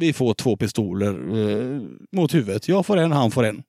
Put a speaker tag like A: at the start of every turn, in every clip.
A: Vi får två pistoler eh, mot huvudet. Jag får en, han får en.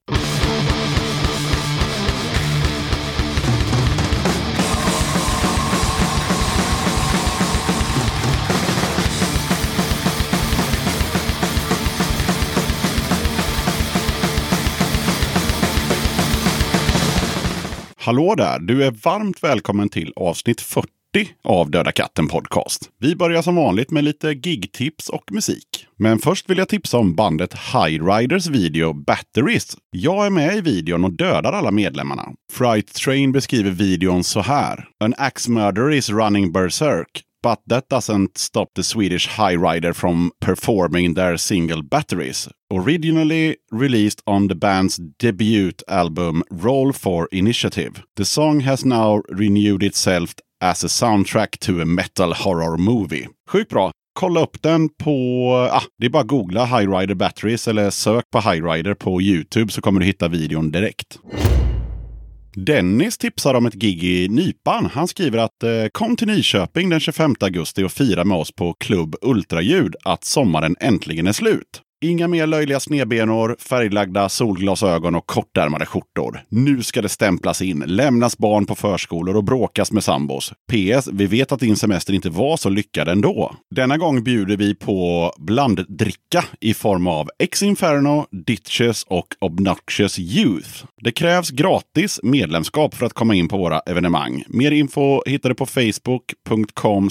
B: Hallå där! Du är varmt välkommen till avsnitt 40 av Döda katten Podcast. Vi börjar som vanligt med lite gigtips och musik. Men först vill jag tipsa om bandet High Riders video Batteries. Jag är med i videon och dödar alla medlemmarna. Fright Train beskriver videon så här. An axe murderer is running berserk. But that doesn't stop the Swedish High Rider from performing their single Batteries. Originally released on the band's debut album Roll for Initiative. The song has now renewed itself as a soundtrack to a metal horror movie. Sjukt bra! Kolla upp den på, ah, det är bara att googla High Rider Batteries eller sök på High Rider på YouTube så kommer du hitta videon direkt. Dennis tipsar om ett gig i Nypan. Han skriver att eh, kom till Nyköping den 25 augusti och fira med oss på Klubb Ultraljud att sommaren äntligen är slut. Inga mer löjliga snedbenor, färglagda solglasögon och kortärmade skjortor. Nu ska det stämplas in, lämnas barn på förskolor och bråkas med sambos. PS. Vi vet att din semester inte var så lyckad ändå. Denna gång bjuder vi på blanddricka i form av Ex Inferno, Ditches och Obnoxious Youth. Det krävs gratis medlemskap för att komma in på våra evenemang. Mer info hittar du på facebook.com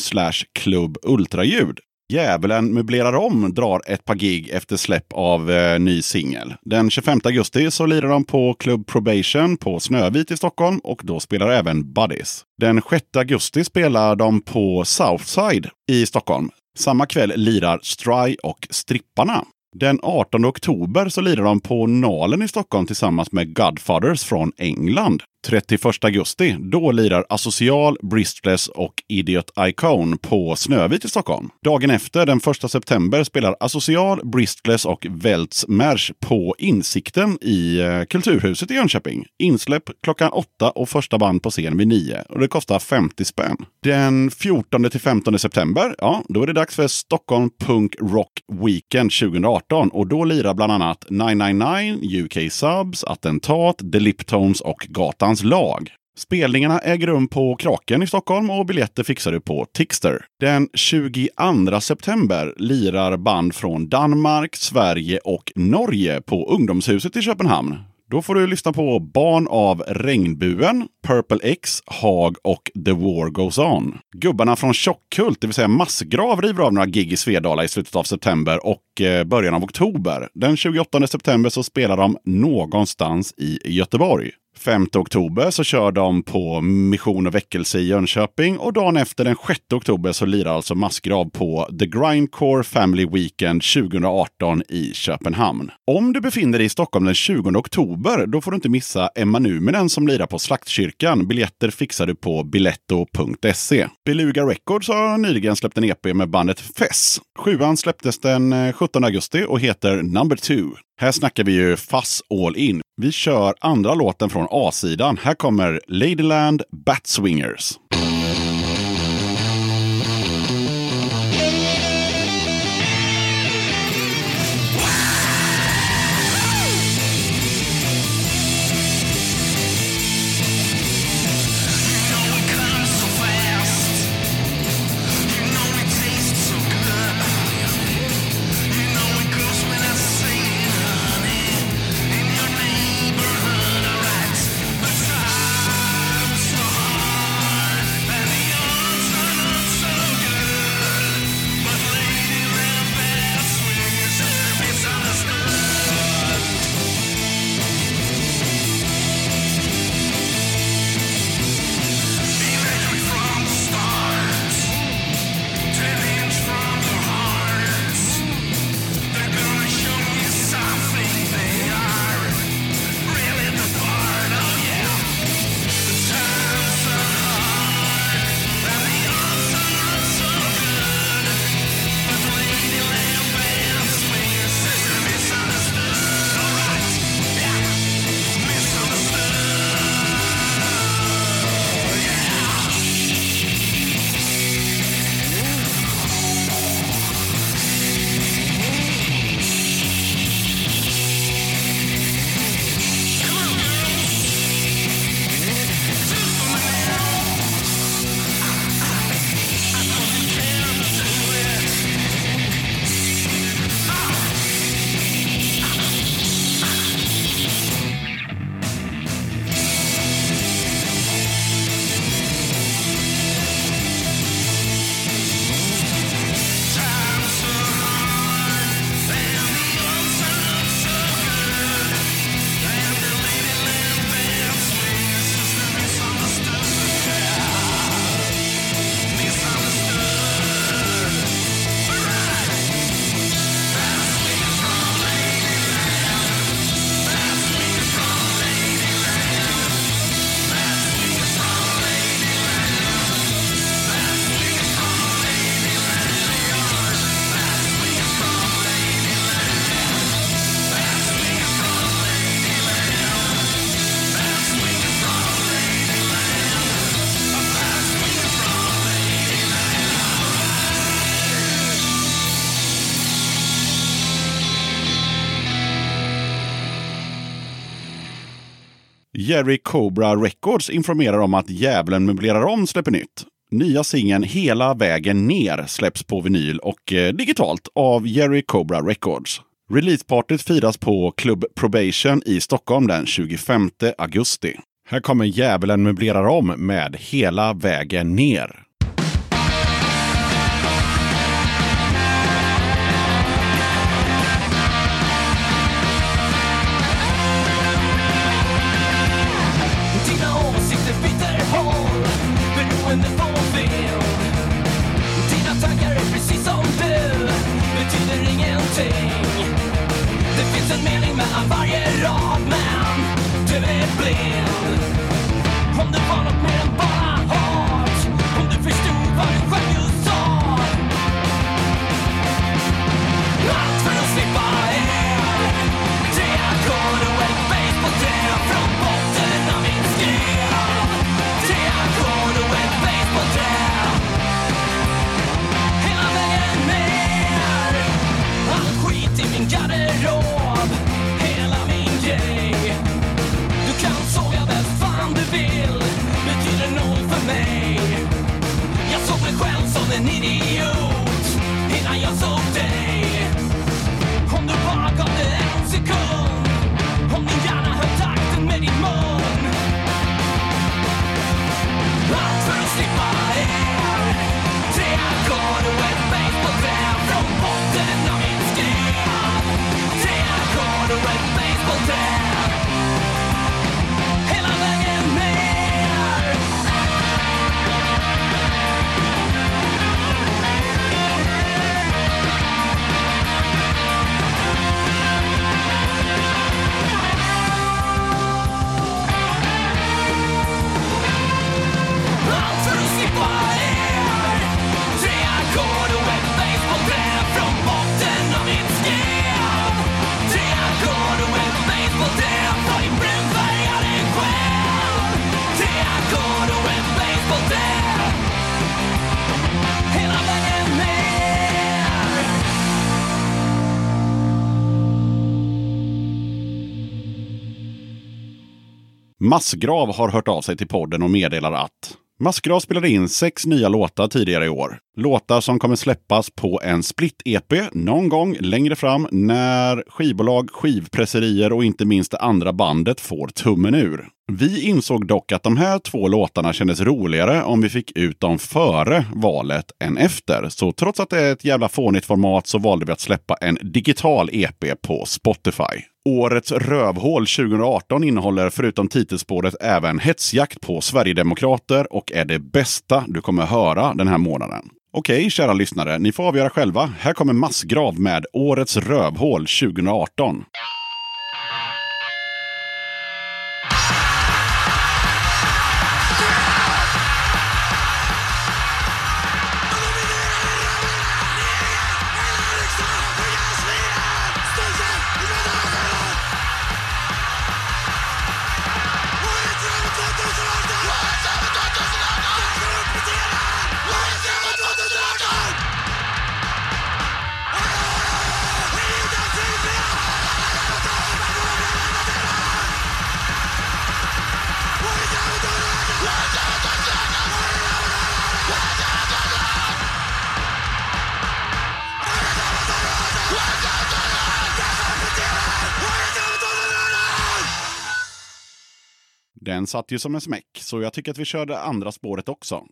B: klubbultraljud. Djävulen möblerar om drar ett par gig efter släpp av eh, ny singel. Den 25 augusti så lirar de på Club Probation på Snövit i Stockholm och då spelar även Buddies. Den 6 augusti spelar de på Southside i Stockholm. Samma kväll lirar Stry och Stripparna. Den 18 oktober så lirar de på Nalen i Stockholm tillsammans med Godfathers från England. 31 augusti, då lirar Asocial, Bristless och Idiot Icon på Snövit i Stockholm. Dagen efter, den 1 september, spelar Asocial, Bristless och Welts Merch på Insikten i eh, Kulturhuset i Jönköping. Insläpp klockan 8 och första band på scen vid 9. Och det kostar 50 spänn. Den 14 till 15 september, ja, då är det dags för Stockholm Punk Rock Weekend 2018. Och då lirar bland annat 999, UK Subs, Attentat, The Liptones och Gatan hans lag. Spelningarna äger rum på Kraken i Stockholm och biljetter fixar du på Tixter. Den 22 september lirar band från Danmark, Sverige och Norge på Ungdomshuset i Köpenhamn. Då får du lyssna på Barn av Regnbuen, Purple X, Hag och The War Goes On. Gubbarna från Tjockkult, det vill säga Massgrav, river av några gig i Svedala i slutet av september och eh, början av oktober. Den 28 september så spelar de någonstans i Göteborg. 5 oktober så kör de på Mission och väckelse i Jönköping och dagen efter den 6 oktober så lirar alltså Massgrav på The Grindcore Family Weekend 2018 i Köpenhamn. Om du befinner dig i Stockholm den 20 oktober då får du inte missa Emma Numinen som lirar på Slaktkyrkan. Biljetter fixar du på biletto.se. Beluga Records har nyligen släppt en EP med bandet Fess. Sjuan släpptes den eh, 17 augusti och heter Number 2. Här snackar vi ju Fass All In. Vi kör andra låten från A-sidan. Här kommer Ladyland Batswingers. Jerry Cobra Records informerar om att Djävulen möblerar om släpper nytt. Nya singeln Hela vägen ner släpps på vinyl och eh, digitalt av Jerry Cobra Records. Releasepartyt firas på Club Probation i Stockholm den 25 augusti. Här kommer Djävulen möblerar om med Hela vägen ner. Massgrav har hört av sig till podden och meddelar att Massgrav spelade in sex nya låtar tidigare i år. Låtar som kommer släppas på en split-EP någon gång längre fram när skivbolag, skivpresserier och inte minst det andra bandet får tummen ur. Vi insåg dock att de här två låtarna kändes roligare om vi fick ut dem före valet än efter. Så trots att det är ett jävla fånigt format så valde vi att släppa en digital EP på Spotify. Årets rövhål 2018 innehåller förutom titelspåret även hetsjakt på Sverigedemokrater och är det bästa du kommer höra den här månaden. Okej, kära lyssnare, ni får avgöra själva. Här kommer Massgrav med Årets rövhål 2018. Den satt ju som en smäck, så jag tycker att vi kör det andra spåret också.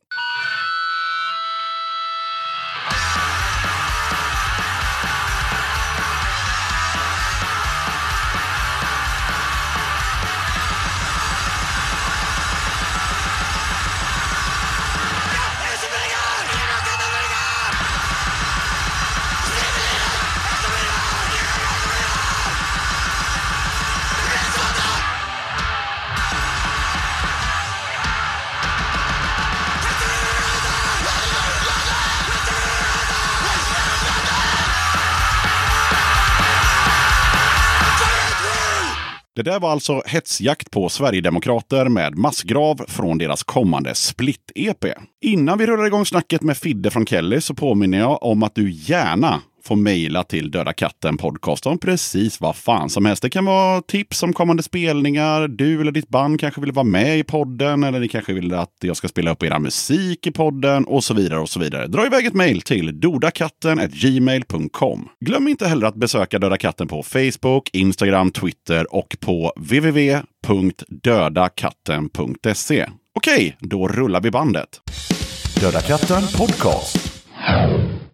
B: Det där var alltså hetsjakt på Sverigedemokrater med massgrav från deras kommande Split-EP. Innan vi rullar igång snacket med Fidde från Kelly så påminner jag om att du gärna får mejla till Döda katten podcast om precis vad fan som helst. Det kan vara tips om kommande spelningar. Du eller ditt band kanske vill vara med i podden eller ni kanske vill att jag ska spela upp era musik i podden och så vidare och så vidare. Dra iväg ett mejl till dodakatten@gmail.com. Glöm inte heller att besöka Döda katten på Facebook, Instagram, Twitter och på www.dödakatten.se. Okej, då rullar vi bandet. Döda katten podcast.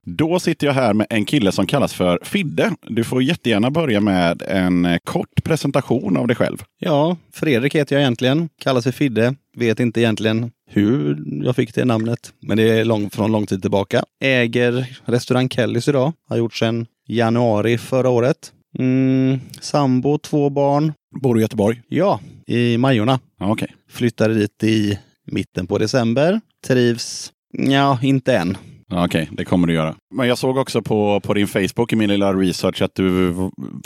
B: Då sitter jag här med en kille som kallas för Fidde. Du får jättegärna börja med en eh, kort presentation av dig själv.
A: Ja, Fredrik heter jag egentligen. Kallas för Fidde. Vet inte egentligen hur jag fick det namnet. Men det är lång, från lång tid tillbaka. Äger restaurang Kellys idag. Har gjort sedan januari förra året. Mm, sambo, två barn.
B: Bor du i Göteborg?
A: Ja, i Majorna.
B: Okej.
A: Flyttade dit i mitten på december. Trivs, ja, inte än.
B: Okej, det kommer du göra. Men jag såg också på, på din Facebook i min lilla research att du,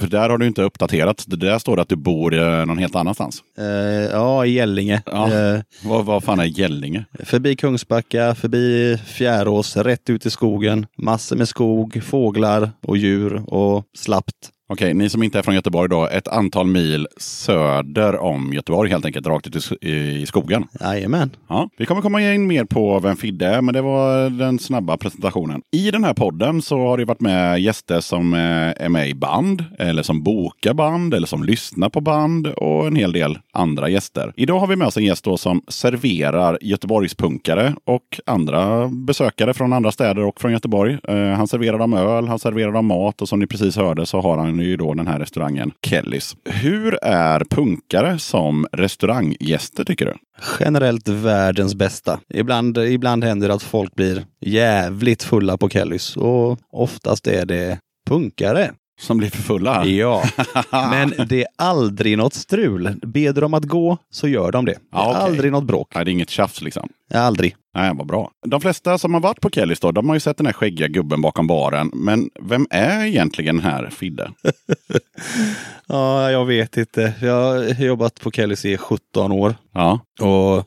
B: för där har du inte uppdaterat. Det där står det att du bor eh, någon helt annanstans.
A: Eh, ja, i Gällinge.
B: Ja.
A: Eh,
B: Vad, vad fan är Gällinge?
A: förbi Kungsbacka, förbi Fjärås, rätt ut i skogen. Massor med skog, fåglar och djur och slappt.
B: Okej, ni som inte är från Göteborg då, ett antal mil söder om Göteborg helt enkelt, rakt ut i, sk- i skogen.
A: Jajamän.
B: Ja, vi kommer komma in mer på vem Fidde är, men det var den snabba presentationen. I den här podden så har det varit med gäster som eh, är med i band, eller som bokar band, eller som lyssnar på band och en hel del andra gäster. Idag har vi med oss en gäst då som serverar Göteborgspunkare och andra besökare från andra städer och från Göteborg. Eh, han serverar dem öl, han serverar dem mat och som ni precis hörde så har han ju då den här restaurangen Kellys. Hur är punkare som restauranggäster tycker du?
A: Generellt världens bästa. Ibland, ibland händer det att folk blir jävligt fulla på Kellys och oftast är det punkare.
B: Som blir för fulla?
A: Ja, men det är aldrig något strul. Ber de att gå så gör de det. Det är
B: Ja, okej.
A: aldrig något bråk.
B: Nej, det är inget tjafs liksom.
A: Aldrig.
B: Nej, vad bra. De flesta som har varit på Kellys då, de har ju sett den här skäggiga gubben bakom baren. Men vem är egentligen den här Fidde?
A: Ja, jag vet inte. Jag har jobbat på Kellys i 17 år.
B: Ja,
A: Och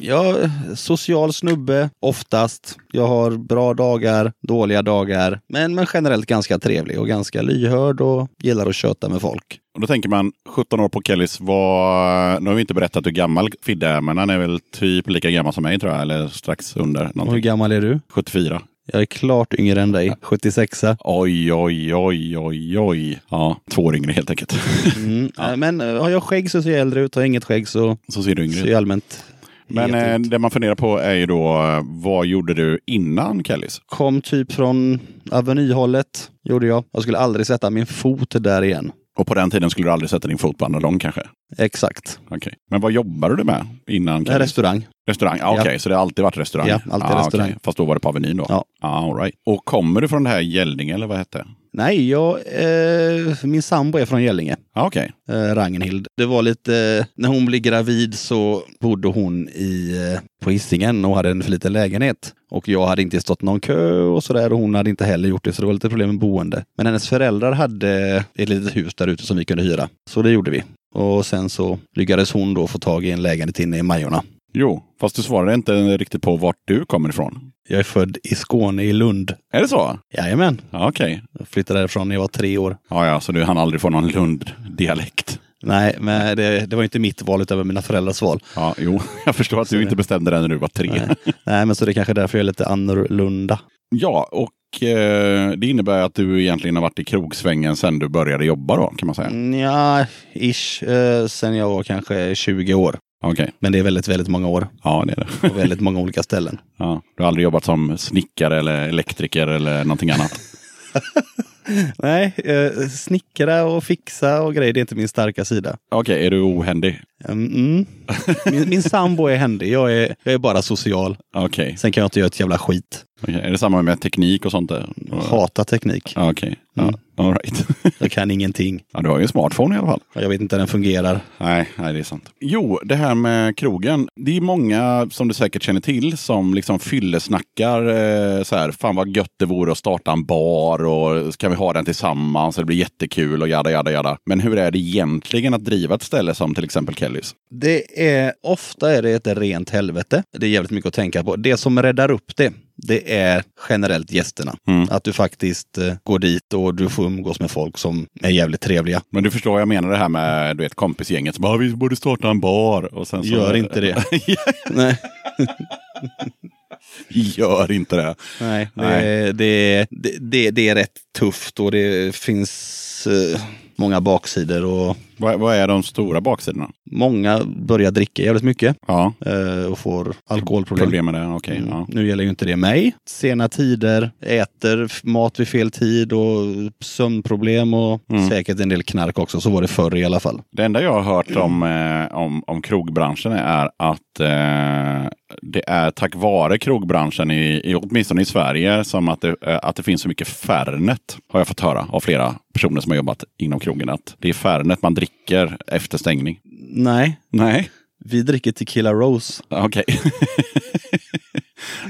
A: ja, social snubbe oftast. Jag har bra dagar, dåliga dagar. Men, men generellt ganska trevlig och ganska lyhörd och gillar att köta med folk.
B: och då tänker man 17 år på Kellys. Var... Nu har vi inte berättat hur gammal Fidde är, men han är väl typ lika gammal som mig tror jag. Eller strax under.
A: Och hur
B: Någonting.
A: gammal är du?
B: 74.
A: Jag är klart yngre än dig. 76
B: Oj, oj, oj, oj, oj. Ja, två år yngre helt enkelt.
A: mm. Men eh, har jag skägg så ser jag äldre ut. Har jag inget skägg så
B: Så ser du yngre
A: ser
B: ut.
A: allmänt
B: Men eh, det man funderar på är ju då, eh, vad gjorde du innan Kellys?
A: Kom typ från Avenyhållet, gjorde jag. Jag skulle aldrig sätta min fot där igen.
B: Och på den tiden skulle du aldrig sätta din fot på andra lång kanske?
A: Exakt.
B: Okej. Men vad jobbade du med innan
A: är restaurang.
B: Restaurang? Ja, Okej,
A: Ja.
B: så det har alltid varit restaurang?
A: Ja, alltid
B: Ah,
A: restaurang.
B: okej. Fast då var det på Avenyn då?
A: Ja.
B: Ah, all right. Och kommer du från det här Gällninge eller vad hette det?
A: Nej, jag, eh, min sambo är från Gällinge.
B: Ah, Okej.
A: eh, Ragnhild. Det var lite, när hon blev gravid så bodde hon i, eh, på Hisingen och hade en för liten lägenhet. Och jag hade inte stått någon kö och sådär och hon hade inte heller gjort det så det var lite problem med boende. Men hennes föräldrar hade ett litet hus där ute som vi kunde hyra. Så det gjorde vi. Och sen så lyckades hon då få tag i en lägenhet inne i Majorna.
B: Jo, fast du svarade inte riktigt på vart du kommer ifrån.
A: Jag är född i Skåne, i Lund.
B: Är det så?
A: Jajamän.
B: Ja, Okej.
A: Jag flyttade därifrån när jag var tre år.
B: Ja, ja, så du hann aldrig få någon Lund-dialekt?
A: Nej, men det, det var inte mitt val utan mina föräldrars val.
B: Ja, jo, jag förstår att du inte bestämde det när du var tre.
A: Nej. Nej, men så det är kanske är därför jag är lite annorlunda.
B: Ja, och eh, det innebär att du egentligen har varit i krogsvängen sedan du började jobba då, kan man säga.
A: Ja, ish. Eh, sen jag var kanske 20 år.
B: Okej,
A: Men det är väldigt, väldigt många år.
B: ja det är det.
A: Och väldigt många olika ställen.
B: Ja, du har aldrig jobbat som snickare eller elektriker eller någonting annat?
A: Nej, eh, snickra och fixa och grejer, det är inte min starka sida.
B: Okej, är du ohändig?
A: Mm. Min, min sambo är händig. Jag är, jag är bara social.
B: Okej.
A: Sen kan jag inte göra ett jävla skit.
B: Okej, Är det samma med teknik och sånt där?
A: Jag hatar teknik.
B: Okej, ja,
A: Mm.
B: all right.
A: Jag kan ingenting.
B: ja, du har ju en smartphone i alla fall.
A: Jag vet inte hur den fungerar.
B: Nej, nej, det är sant. Jo, det här med krogen. Det är många som du säkert känner till som liksom fyllesnackar eh, så här. Fan vad gött det vore att starta en bar och så kan vi ha den tillsammans det blir jättekul och jada, jada, jada. Men hur är det egentligen att driva ett ställe som till exempel Kellys?
A: Det är, ofta är det ett rent helvete. Det är jävligt mycket att tänka på. Det som räddar upp det, det är generellt gästerna.
B: Mm.
A: Att du faktiskt eh, går dit och du får umgås med folk som är jävligt trevliga.
B: Men du förstår vad jag menar det här med du vet, kompisgänget som bara, vi borde starta en bar. Och sen så...
A: Gör inte det. Nej,
B: Gör inte det.
A: nej,
B: Nej.
A: Det, det, det, det, det är rätt tufft och det finns eh, många baksidor och
B: Vad, vad är de stora baksidorna?
A: många börjar dricka jävligt mycket
B: Ja,
A: eh, och får alkoholproblem.
B: problem med det. Okej.
A: Mm.
B: ja.
A: Nu gäller ju inte det mig. Sena tider, äter mat vid fel tid och sömnproblem och
B: Mm.
A: säkert en del knark också. Så var det förr i alla fall.
B: Det enda jag har hört om, eh, om, om krogbranschen är att eh, det är tack vare krogbranschen, i, i, åtminstone i Sverige, som att det, eh, att det finns så mycket Fernet. Har jag fått höra av flera personer som har jobbat inom krogen. Att det är Fernet man dricker efter stängning.
A: Nej,
B: Nej,
A: vi dricker Tequila Rose.
B: okej.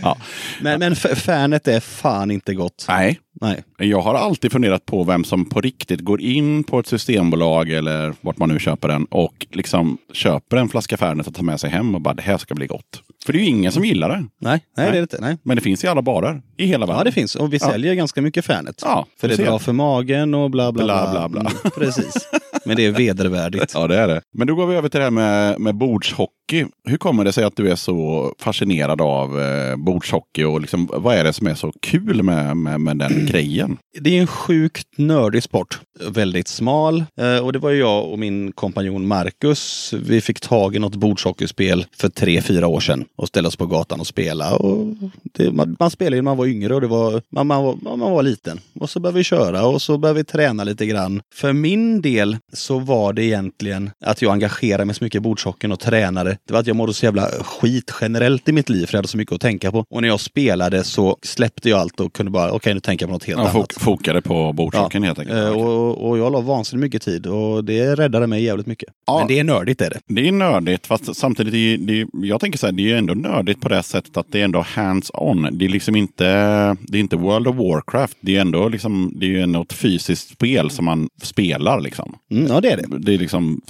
B: ja.
A: Men, men f- Fernet är fan inte gott.
B: Nej,
A: Nej.
B: Jag har alltid funderat på vem som på riktigt går in på ett systembolag eller vart man nu köper den och liksom köper en flaska Fernet och tar med sig hem och bara det här ska bli gott. För det är ju ingen som gillar det.
A: Nej, nej,
B: Nej.
A: det är det inte. Nej.
B: Men det finns i alla barer i hela världen.
A: Ja, det finns. Och vi
B: Ja.
A: säljer ganska mycket Fernet.
B: Ja,
A: För det är bra för magen och bla bla bla.
B: Bla, bla, bla.
A: Mm, precis. Men det är vedervärdigt.
B: Ja, det är det. Men då går vi över till det här med, med bordshockey. Hur kommer det sig att du är så fascinerad av eh, bordshockey och liksom, vad är det som är så kul med, med, med den grejen?
A: Det är en sjukt nördig sport. Väldigt smal. Eh, och det var ju jag och min kompanjon Marcus. Vi fick tag i något bordshockeyspel för tre, fyra år sedan och ställde oss på gatan och spela. Och det, man, man spelade ju när man var yngre och det var, man, man, var, man var liten. Och så började vi köra och så började vi träna lite grann. För min del så var det egentligen att jag engagerade mig så mycket i bordshockeyn och tränade. Det var att jag mådde så jävla skit generellt i mitt liv för jag hade så mycket att tänka på. Och när jag spelade så släppte jag allt och kunde bara, okej nu tänker jag på något helt
B: Ja,
A: annat.
B: fok fokade på bordshockeyn helt enkelt.
A: Eh, Och, och jag la vansinnigt mycket tid och det räddade mig jävligt mycket.
B: Ja.
A: Men det är nördigt är det.
B: Det är nördigt, fast samtidigt, det är, det jag tänker så här, det är ändå nördigt på det sättet att det är ändå hands-on. Det är liksom inte, det är inte World of Warcraft. Det är ändå liksom, det är ändå ett fysiskt spel som man spelar liksom.
A: Mm, ja, det är det.
B: Det är liksom,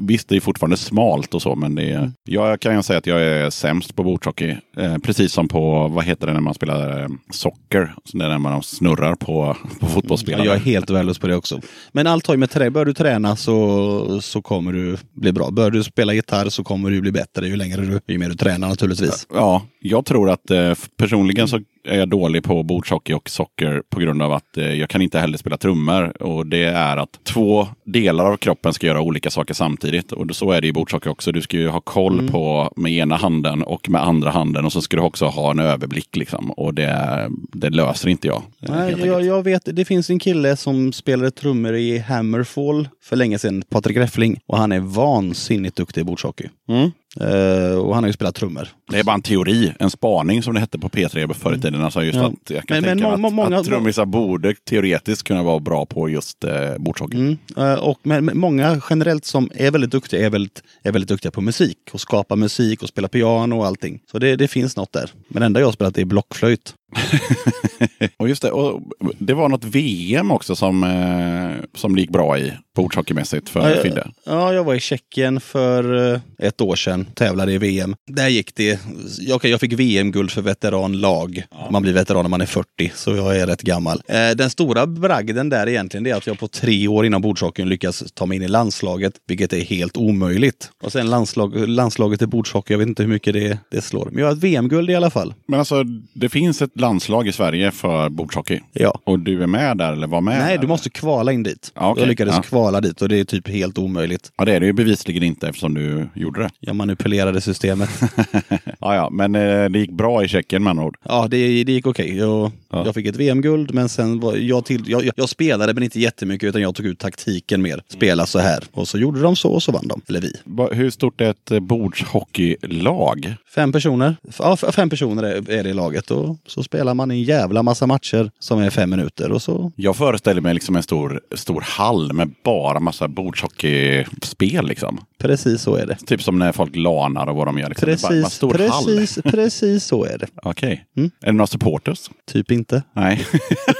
B: visst, det är fortfarande smalt och så, men det är, jag kan ju säga att jag är sämst på bordshockey. Eh, precis som på, vad heter det när man spelar eh, socker? Så det är när man snurrar på, på fotbollsspelare.
A: Jag är helt värdelös på det också. Men allt har ju med trä. Bör du träna så, så kommer du bli bra. Bör du spela gitarr så kommer du bli bättre ju längre du, ju mer du tränar naturligtvis.
B: Ja, jag tror att eh, personligen så är jag dålig på bordshockey och socker på grund av att eh, jag kan inte heller spela trummor. Och det är att två delar av kroppen ska göra olika saker samtidigt. Och så är det i bordshockey också. Du ska ju ha koll på med ena handen och med andra handen. Och så ska du också ha en överblick liksom. Och det, det löser inte jag. eh,
A: Nej, jag, jag vet, det finns en kille som spelade trummor i Hammerfall för länge sedan, Patrik Räffling. Och han är vansinnigt duktig i bordshockey.
B: Mm.
A: Eh, och han har ju spelat trummor.
B: Det är bara en teori, en spaning som det hette på P3 förr i tiden. Alltså just
A: Ja.
B: att jag kan
A: Men- men
B: tänka
A: må-
B: mig att,
A: många-
B: att trummisar borde teoretiskt kunna vara bra på just eh, bordshockey.
A: Mm. Eh, och, men, men många generellt som är väldigt duktiga är väldigt, är väldigt duktiga på musik. Och skapa musik och spela piano och allting. Så det, det finns något där. Men det enda jag har spelat är blockflöjt.
B: Och just det, och det var något VM också som, eh, som det gick bra i bordshockeymässigt för
A: Ja,
B: Fidde.
A: Ja, jag var i Tjeckien för eh, ett år sedan. Tävlade i VM. Där gick det. Jag, jag fick VM-guld för veteranlag. Man blir veteran när man är 40, så jag är rätt gammal. Eh, Den stora bragden där egentligen är att jag på tre år innan bordshockeyn lyckas ta mig in i landslaget, vilket är helt omöjligt. Och sen landslag, landslaget i bordshockey, jag vet inte hur mycket det, det slår. Men jag har ett VM-guld i alla fall.
B: Men alltså, det finns ett landslag i Sverige för bordshockey.
A: Ja.
B: Och du är med där eller var med?
A: Nej,
B: där?
A: du måste kvala in dit.
B: Ja, okej.
A: Jag lyckades
B: Ja.
A: kvala dit och det är typ helt omöjligt.
B: Ja, det är det ju bevisligen inte eftersom du gjorde det.
A: Jag manipulerade systemet.
B: ja, ja, men eh, det gick bra i Tjeckien med andra ord.
A: Ja, det, det gick okej. Jag,
B: Ja.
A: jag fick ett VM-guld, men sen var jag till... Jag, jag- spelade, men inte jättemycket, utan jag tog ut taktiken mer. Spela så här. Och så gjorde de så och så vann de. Eller vi.
B: Hur stort är ett eh, bordshockeylag?
A: Fem personer. Ja, fem personer är, är det i laget. Och så spelar man en jävla massa matcher som är fem minuter. Och så...
B: Jag föreställer mig liksom en stor, stor hall med bara massa bordshockeyspel. Liksom.
A: Precis så är det.
B: Typ som när folk lanar och vad de gör. Liksom.
A: Precis,
B: hall.
A: precis, precis så är det.
B: Okej.
A: Mm.
B: Är det några supporters?
A: Typ inte.
B: Nej.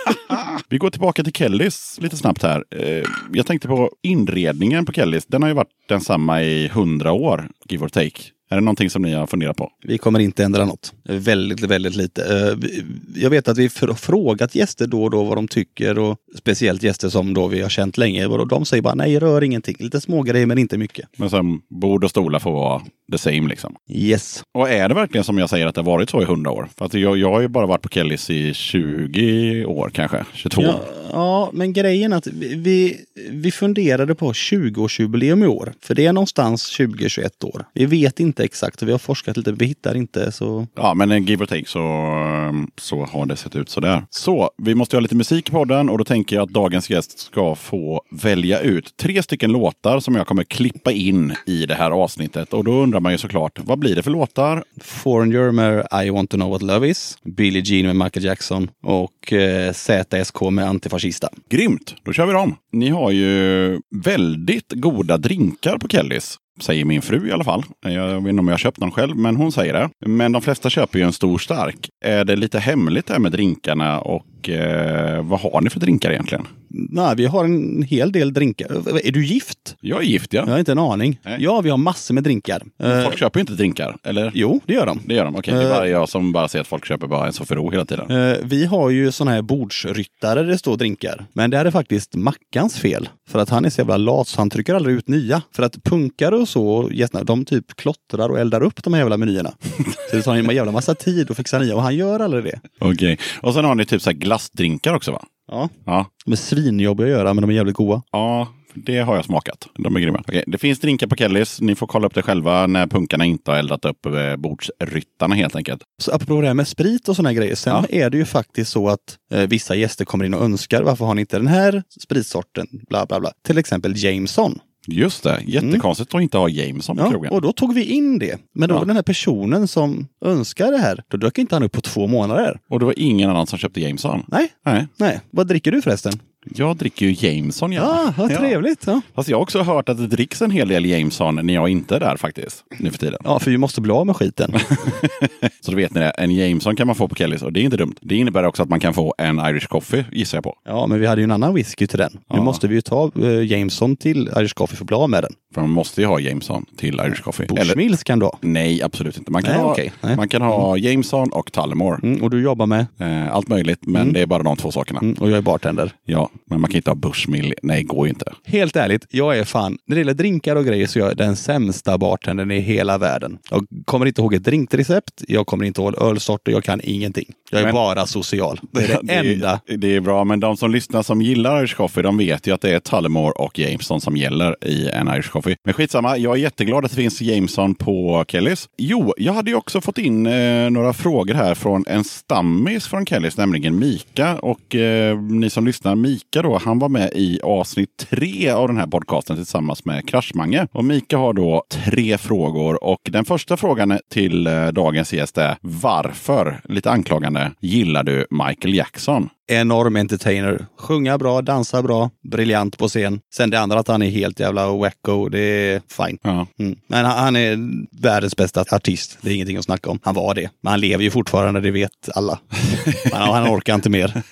B: Vi går tillbaka till Kellys lite snabbt här. Eh, Jag tänkte på inredningen på Kellys. Den har ju varit densamma i hundra år, give or take. Är det någonting som ni har funderat på?
A: Vi kommer inte ändra något. Väldigt, väldigt lite. Eh, Jag vet att vi har frågat gäster då och då vad de tycker och speciellt gäster som då vi har känt länge. Och de säger bara nej, rör ingenting. Lite små grejer men inte mycket.
B: Men sen bord och stolar får vara the same liksom.
A: Yes.
B: Och är det verkligen som jag säger att det har varit så i 100 år? För att jag, jag har ju bara varit på Kellys i 20 år kanske, 22.
A: Ja, ja, men grejen är att vi, vi, vi funderade på 20-årsjubileum i år. För det är någonstans 20-21 år. Vi vet inte exakt och vi har forskat lite, vi hittar inte så...
B: Ja, men en give or take så, ehm, så har det sett ut sådär. Så, vi måste ha lite musik i podden och då tänker jag att dagens gäst ska få välja ut tre stycken låtar som jag kommer klippa in i det här avsnittet. Och då undrar man ju såklart, vad blir det för låtar?
A: Foreigner med I want to know what love is. Billie Jean med Michael Jackson. Och eh, ZSK med Antifascista.
B: Grymt, då kör vi dem. Ni har ju väldigt goda drinkar på Kellys. Säger min fru i alla fall. Jag vet inte om jag har köpt någon själv, men hon säger det. Men de flesta köper ju en stor stark. Är det lite hemligt det här med drinkarna och eh, vad har ni för drinkar egentligen?
A: Nej, vi har en hel del drinkar. Är du gift?
B: Jag är gift ja.
A: Jag har inte en aning.
B: Nej.
A: Ja, vi har massor med drinkar. Eh,
B: Folk köper ju inte drinkar, eller?
A: jo, det gör de.
B: Det gör de, okej. Det är
A: Eh.
B: bara jag som bara ser att folk köper bara en Sofiero hela tiden.
A: Eh, vi har ju såna här bordsryttare där det står drinkar. Men det här är faktiskt Mackans fel. För att han är så jävla lat så han trycker aldrig ut nya. För att punkare och så, gästerna, de typ klottrar och eldar upp de här jävla menyerna. så det tar en jävla massa tid att fixa nya och han gör aldrig det.
B: Okej. Och sen har ni typ så här glassdrinkar också va?
A: Ja,
B: Ja.
A: de är svinjobbiga att göra men de är jävligt goda.
B: Ja, det har jag smakat. De är grymma. Okej, det finns drinkar på Kellys. Ni får kolla upp det själva när punkarna inte har eldat upp eh, bordsryttarna helt enkelt.
A: Så apropå det här med sprit och såna här grejer. Sen
B: Ja.
A: är det ju faktiskt så att eh, vissa gäster kommer in och önskar varför har ni inte den här spritsorten? Bla bla bla. Till exempel Jameson.
B: Just det, jättekonstigt att inte ha Jameson på
A: Ja,
B: krogen.
A: och då tog vi in det. Men då
B: Ja.
A: den här personen som önskar det här, då dök inte han upp på två månader.
B: Och det var ingen annan som köpte Jameson.
A: Nej,
B: Nej,
A: nej. Vad dricker du förresten?
B: Jag dricker ju Jameson
A: Ja,
B: gärna.
A: vad trevligt. Ja.
B: Fast jag har också hört att det dricks en hel del Jameson när jag inte är där faktiskt. Nu för tiden.
A: ja, för vi måste bli av med skiten.
B: Så då vet ni det. En Jameson kan man få på Kellys och det är inte dumt. Det innebär också att man kan få en Irish coffee gissar jag på.
A: Ja, men vi hade ju en annan whisky till den. Nu
B: Ja.
A: måste vi ju ta eh, Jameson till Irish Coffee för att bli av med den.
B: För man måste ju ha Jameson till Irish coffee.
A: Bushmills kan du ha.
B: Nej, absolut inte. Man kan
A: Nej,
B: ha,
A: okej. Nej.
B: man kan ha Jameson och Tullamore.
A: Mm, och du jobbar med?
B: Eh, allt möjligt, men det är bara de två sakerna.
A: Mm, och jag är bartender.
B: Ja, men man kan inte ha Bushmill. Nej, går ju inte.
A: Helt ärligt, jag är fan, när det gäller drinkar och grejer så är jag den sämsta bartendern i hela världen. Jag kommer inte ihåg ett drinkrecept, jag kommer inte ihåg ölsorter, jag kan ingenting. Jag är
B: Men-
A: bara social. Det är det enda.
B: Det, det är bra, men de som lyssnar som gillar Irish coffee, de vet ju att det är Tullamore och Jameson som gäller i en Irish coffee. Men skitsamma, jag är jätteglad att det finns Jameson på Kellys. Jo, jag hade ju också fått in eh, några frågor här från en stammis från Kellys, nämligen Mika. Och eh, ni som lyssnar, Mika då, han var med i avsnitt tre av den här podcasten tillsammans med Kraschmange. Och Mika har då tre frågor och den första frågan till eh, dagens gäst är varför, lite anklagande, gillar du Michael Jackson?
A: Enorm entertainer. Sjunga bra, dansa bra, briljant på scen. Sen det andra att han är helt jävla wacko, det är fine.
B: Ja.
A: Mm. Men han, han är världens bästa artist. Det är ingenting att snacka om. Han var det. Men han lever ju fortfarande, det vet alla. Men han orkar inte mer.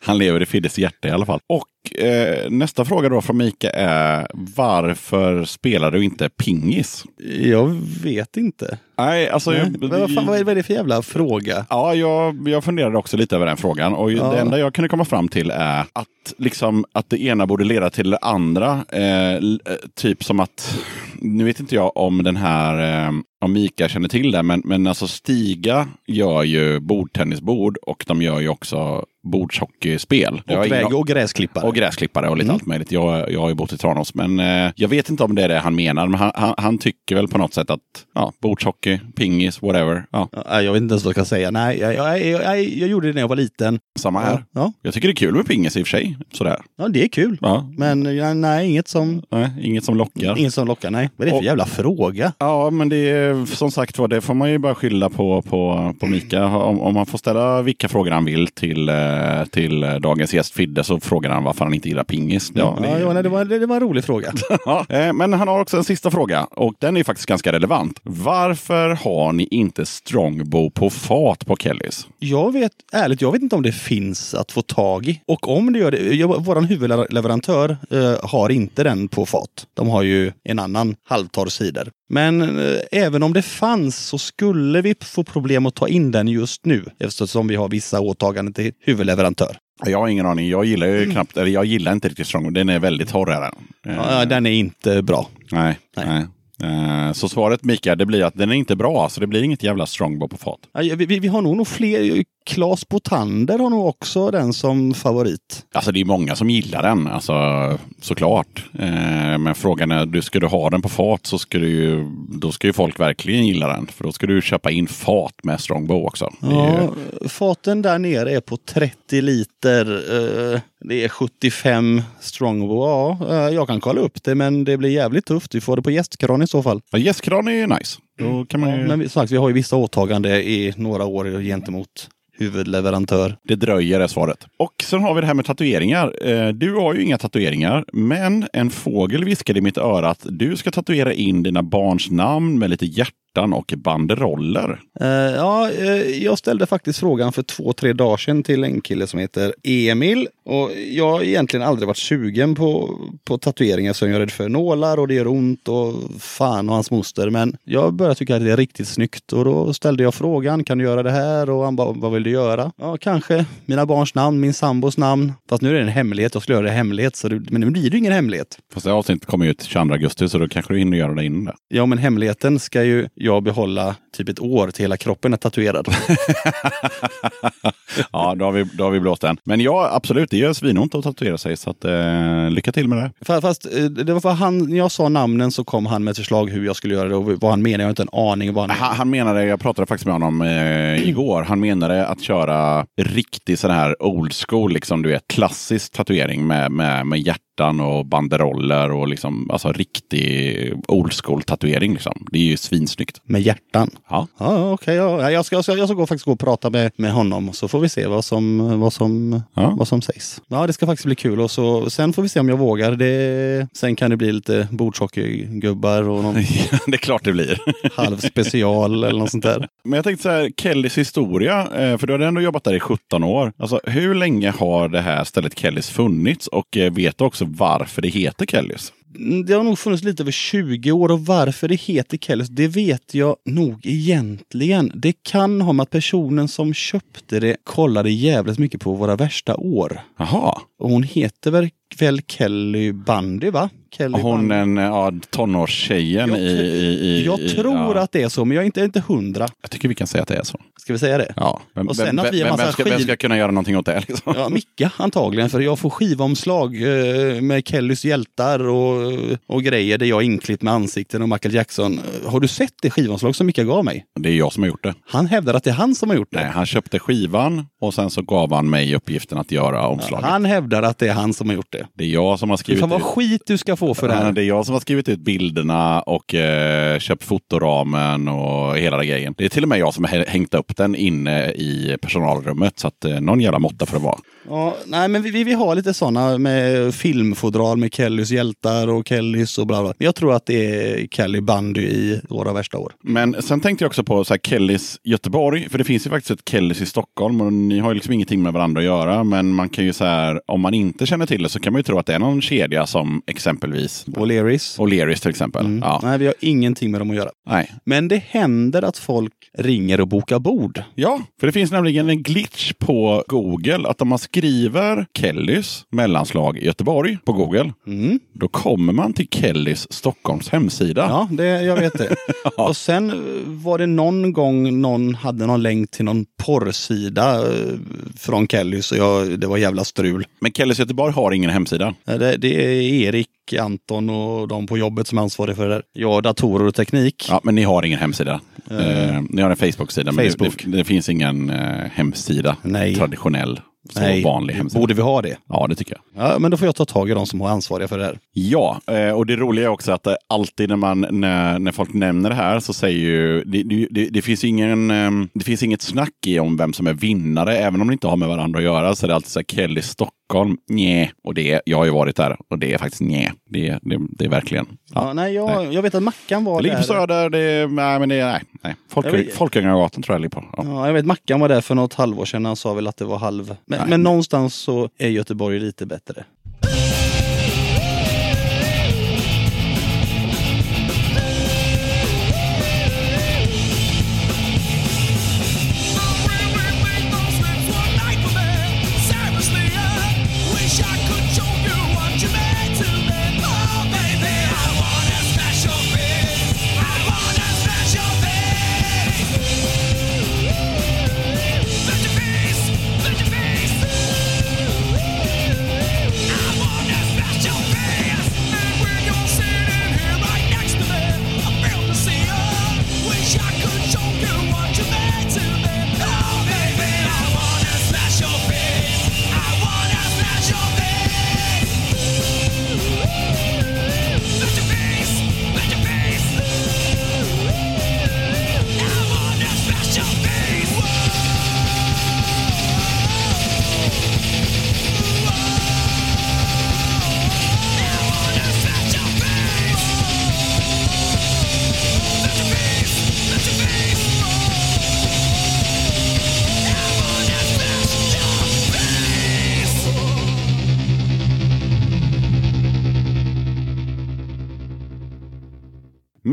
B: Han lever i Fiddes hjärta i alla fall. Och eh, nästa fråga då från Mika är varför spelar du inte pingis?
A: Jag vet inte.
B: Nej, alltså...
A: Nej.
B: jag-
A: Men vad, fan, vad är vad är det för jävla fråga?
B: Ja, jag, jag funderade också lite över den frågan. Och
A: Ja.
B: det enda jag kunde komma fram till är att, liksom, att det ena borde leda till det andra. Eh, eh, typ som att, nu vet inte jag om den här, eh, om Mika känner till det, men, men alltså Stiga gör ju bordtennisbord och de gör ju också bordshockeyspel.
A: Och, väg och gräsklippare.
B: och gräsklippare och lite
A: Mm.
B: allt möjligt. Jag, jag har ju bott i Tranås, men eh, jag vet inte om det är det han menar. Men han, han, han tycker väl på något sätt att ja, bordshockey, pingis, whatever. Ja,
A: Ja, jag vet inte ens vad jag ska säga. Nej, jag, jag, jag, jag, gjorde det när jag var liten.
B: samma här.
A: Ja,
B: Jag tycker det är kul med pingis i och för sig. Sådär.
A: ja det är kul.
B: Ja.
A: Men ja, nej, inget som,
B: Nej, inget som lockar.
A: inget som lockar. Nej, vad är det för
B: Och-
A: jävla fråga?
B: Ja, men det är som sagt var, det får man ju bara skylla på, på, på Mika. Om, om man får ställa vilka frågor han vill till, eh, till eh, dagens gäst Fidde så frågar han varför varför han inte gillar pingis.
A: Ja,
B: det,
A: ja, nej, det, var, det, var en rolig fråga.
B: Ja, eh, men han har också en sista fråga och den är faktiskt ganska relevant. Varför har ni inte Strongbow på fat på Kellys?
A: Jag vet, ärligt, jag vet inte om det finns att få tag i. Och om det gör det, jag, våran huvudleverantör eh, har inte den på fat. De har ju en annan halvtorr cider. Men eh, även om det fanns så skulle vi få problem att ta in den just nu eftersom vi har vissa åtaganden till huvudleverantör.
B: Jag har ingen aning. Jag gillar ju knappt, eller jag gillar inte riktigt Strongbow. Den är väldigt torr. Är den. Eh,
A: Ja, den är inte bra.
B: Nej.
A: Nej.
B: nej. Eh, Så svaret Mikael, det blir att den är inte bra, så det blir inget jävla Strongbow på fat.
A: Vi, vi, vi har nog, nog fler. Claes Botander har nog också den som favorit.
B: Alltså det är många som gillar den, alltså, såklart. Eh, men frågan är, du, ska du ha den på fat så ska du ju, då ska ju folk verkligen gilla den. För då ska du köpa in fat med Strongbow också. Är ju,
A: Ja, faten där nere är på 30 liter. eh, Det är 75 Strongbow. Ja, eh, jag kan kolla upp det men det blir jävligt tufft. Vi får det på gästkran i så fall.
B: ja, gästkran är ju nice. Då kan man ju,
A: Ja, men sagt, vi har ju vissa åtaganden i några år gentemot huvudleverantör.
B: Det dröjer är svaret. Och sen har vi det här med tatueringar. Eh, Du har ju inga tatueringar, men en fågel viskade i mitt öra att du ska tatuera in dina barns namn med lite hjärtan och banderoller.
A: Eh, ja, eh, jag ställde faktiskt frågan för två, tre dagar sedan till en kille som heter Emil. Och jag har egentligen aldrig varit sugen på, på tatueringar som jag är rädd för nålar och det gör ont och fan och hans moster. Men jag började tycka att det är riktigt snyggt och då ställde jag frågan, kan du göra det här? Och han bara, vad vill du göra? Ja, kanske mina barns namn, min sambos namn. Fast nu är det en hemlighet, jag skulle göra det i hemlighet. Så det, men nu blir det ingen hemlighet.
B: Fast det avsnittet kommer ju ut 22 augusti, så då kanske du hinner göra det innan det.
A: Ja, men hemligheten ska ju jag behålla typ ett år till hela kroppen är tatuerad.
B: ja, då har, vi, då har vi blåst den. Men ja, absolut, det gör svinont att tatuera sig. Så att, eh, lycka till med det.
A: Fa- Fast eh, det var för han, när jag sa namnen så kom han med ett förslag hur jag skulle göra det och vad han menar. Jag har inte en aning vad han
B: Han, han menade, jag pratade faktiskt med honom eh, igår, han menade att köra riktig sån här old school, liksom du vet, klassisk tatuering med, med, med hjärtan och banderoller och liksom, alltså riktig old school tatuering liksom. Det är ju svinsnyggt.
A: med hjärtan.
B: Ja.
A: Ja, okej. ja. Jag, ska, jag, ska, jag ska gå, faktiskt gå och prata med, med honom så får vi se vad som, vad, som,
B: Ja.
A: vad som sägs. Ja, det ska faktiskt bli kul och så, sen får vi se om jag vågar. Det, sen kan det bli lite bordshockey-gubbar och någon
B: det är klart det blir.
A: halv special eller något sånt där.
B: Men jag tänkte så här, Kellys historia, eh, för du har ändå jobbat där i 17 år. Alltså, hur länge har det här stället Kellys funnits och eh, vet du också varför det heter Kellys?
A: Mm, Det har nog funnits lite över 20 år och varför det heter Kellys, det vet jag nog egentligen. Det kan ha med att personen som köpte det kollade jävligt mycket på våra värsta år.
B: Jaha,
A: Och hon heter väl, väl Kelly Bundy va? Kelly
B: hon
A: Bundy.
B: den ja, tonårstjejen
A: Jag
B: i, i, i...
A: Jag
B: i-
A: tror
B: ja.
A: att det är så, men jag är inte, inte hundra.
B: Jag tycker vi kan säga att det är så.
A: Ska vi säga det?
B: Ja. Vem,
A: Och sen
B: vem,
A: att vi
B: vem, vem, ska, vem ska kunna göra någonting åt det? Liksom?
A: Ja, Micka antagligen, för jag får skivomslag eh, med Kellys hjältar och, och grejer där jag är inklippt med ansikten och Michael Jackson. Har du sett det skivomslag som Micka gav mig?
B: Det är jag som har gjort det.
A: Han hävdar att det är han som har gjort det.
B: Nej, han köpte skivan och sen så gav han mig uppgiften att göra omslaget.
A: Han hävdar att det är han som har gjort det.
B: Det är jag som har skrivit
A: Fan vad
B: ut.
A: skit du ska få för det här.
B: det är jag som har skrivit ut bilderna och eh, köpt fotoramen och hela den grejen. Det är till och med jag som har hä- hängt upp den inne i personalrummet. Så att eh, någon jävla måtta får det vara.
A: Ja, nej, men vi, vi, har lite sådana med filmfodral med Kellys hjältar och Kellys och bla bla. Jag tror att det är Kelly Bundy i våra värsta år.
B: Men sen tänkte jag också på så här Kellys Göteborg. För det finns ju faktiskt ett Kellys i Stockholm och ni har ju liksom ingenting med varandra att göra. Men man kan ju så här, om man inte känner till det så kan man ju tro att det är någon kedja som exempelvis
A: O'Learys.
B: O'Learys till exempel.
A: Mm.
B: Ja.
A: Nej, vi har ingenting med dem att göra.
B: Nej.
A: Men det händer att folk ringer och bokar bord.
B: Ja, för det finns nämligen en glitch på Google att om man skriver Kellys mellanslag Göteborg på Google,
A: Mm.
B: då kommer man till Kellys Stockholms hemsida.
A: Ja, det, jag vet det. Och sen eh, var det någon gång någon hade någon länk till någon porrsida eh, från Kellys och jag, det var jävla strul.
B: Men Kellys Göteborg har ingen hemsida.
A: Det, det är Erik, Anton och de på jobbet som är ansvariga för det där. Jag, datorer och teknik.
B: Ja, men ni har ingen hemsida. Eh, ni har en Facebook-sida, men
A: Facebook.
B: Det, det, det finns ingen eh, hemsida.
A: Nej.
B: Traditionell, så
A: Nej,
B: vanlig hemsida.
A: borde vi ha det?
B: Ja, det tycker jag.
A: Ja, men då får jag ta tag i de som är ansvariga för det här.
B: Ja, eh, och det roliga är också att eh, alltid när, man, när, när folk nämner det här så säger ju, det, det, det, finns ingen, ehm, det finns inget snack i om vem som är vinnare, även om det inte har med varandra att göra, så är det alltid så här Kelly Stockholm Stockholm, nej. Och det, jag har ju varit där och det är faktiskt nej. Det, det, det är verkligen.
A: Ja, nej, jag, jag vet att Mackan var
B: Det ligger
A: där.
B: på Söder, det nej men det är, nej. nej. Folk,
A: Jag vet-
B: Folkungagatan tror jag ligger på. Ja.
A: Ja, jag vet Mackan var där för något halvår sedan. Han sa väl att det var halv. Men,
B: Nej.
A: men någonstans så är Göteborg lite bättre.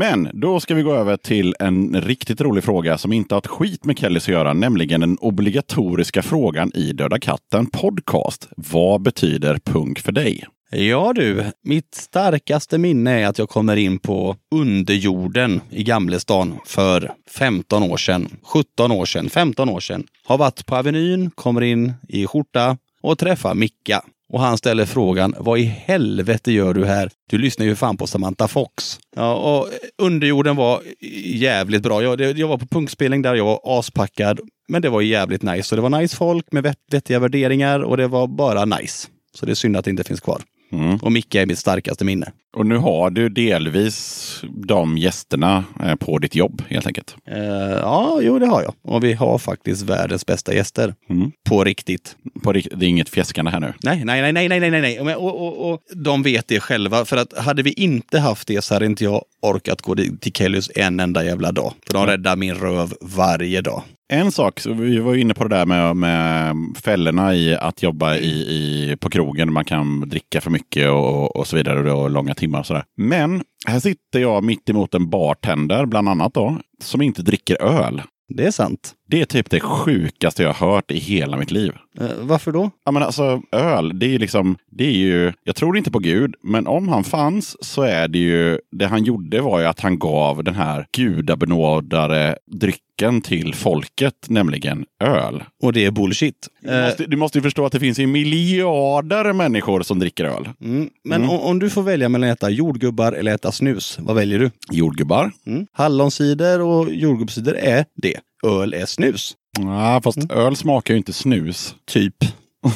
B: Men då ska vi gå över till en riktigt rolig fråga som inte har ett skit med Kellys att göra, nämligen den obligatoriska frågan i Döda katten podcast. Vad betyder punk för dig?
A: Ja du, mitt starkaste minne är att jag kommer in på underjorden i Gamlestan för 15 år sedan, 17 år sedan, 15 år sedan. Har varit på Avenyn, kommer in i skjorta och träffar Micka. Och han ställer frågan, vad i helvete gör du här? Du lyssnar ju fan på Samantha Fox. Ja, och underjorden var jävligt bra. Jag, det- jag var på punkspelning där, jag var aspackad. Men det var jävligt nice. Och det var nice folk med vett, vettiga värderingar och det var bara nice. Så det är synd att det inte finns kvar.
B: Mm.
A: Och Micke är mitt starkaste minne.
B: Och nu har du delvis de gästerna eh, på ditt jobb helt enkelt.
A: Eh, ja, jo det har jag. Och vi har faktiskt världens bästa gäster.
B: Mm.
A: På riktigt.
B: På, rikt- det är inget fjäskande här nu.
A: Nej, nej, nej, nej, nej, nej, nej, Och, och, och de vet det själva. För att hade vi inte haft det så hade inte jag orkat gå till Kellys en enda jävla dag. För de räddar min röv varje dag.
B: En sak, så vi var inne på det där med, med fällorna i att jobba i, i, på krogen. Man kan dricka för mycket och, och så vidare och långa timmar och sådär. Men här sitter jag mitt emot en bartender, bland annat då, som inte dricker öl.
A: Det är sant.
B: Det är typ det sjukaste jag har hört i hela mitt liv.
A: Eh, varför då?
B: Ja, men alltså öl, det är liksom, det är ju, jag tror inte på Gud, men om han fanns så är det ju, det han gjorde var ju att han gav den här gudabenådade drycken till folket, nämligen öl.
A: Och det är bullshit.
B: Du måste, du måste ju förstå att det finns ju miljarder människor som dricker öl.
A: mm, men
B: Mm.
A: Om, om du får välja mellan att äta jordgubbar eller äta snus, vad väljer du?
B: Jordgubbar.
A: Mm. Hallonsider och jordgubbscider är det. Öl är snus.
B: Ja, fast öl smakar ju inte snus.
A: Typ.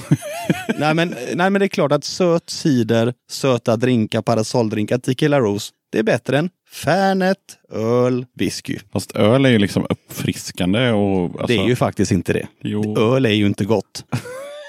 A: nej, men, nej men det är klart att söt cider, söta drinkar, parasolldrinkar, tequila rose, det är bättre än Fernet, öl, whisky.
B: Fast öl är ju liksom uppfriskande och... Alltså,
A: Det är ju faktiskt inte det.
B: Jo.
A: Öl är ju inte gott.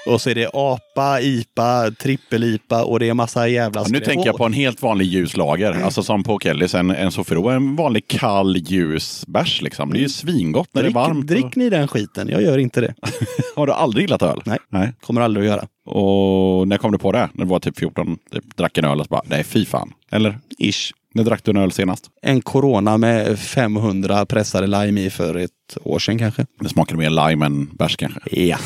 A: Och så är det apa, IPA, trippel-IPA och det är massa jävla
B: Ja, nu
A: skräp.
B: tänker jag på en helt vanlig ljus lager.
A: Mm.
B: Alltså som på Kellys, en, en Sofiero. En vanlig kall ljus bärs liksom. Det är ju svingott när
A: Drick,
B: det är varmt.
A: drick ni den skiten? Jag gör inte det.
B: Har du aldrig gillat öl?
A: Nej.
B: Nej.
A: Kommer aldrig att göra.
B: Och när kom du på det? När du var typ 14? Typ, drack en öl och så bara, nej fy fan. Eller?
A: Ish.
B: När drack du en öl senast?
A: En Corona med 500 pressade lime i för ett år sedan kanske.
B: Det smakade mer lime än bärs kanske.
A: Ja.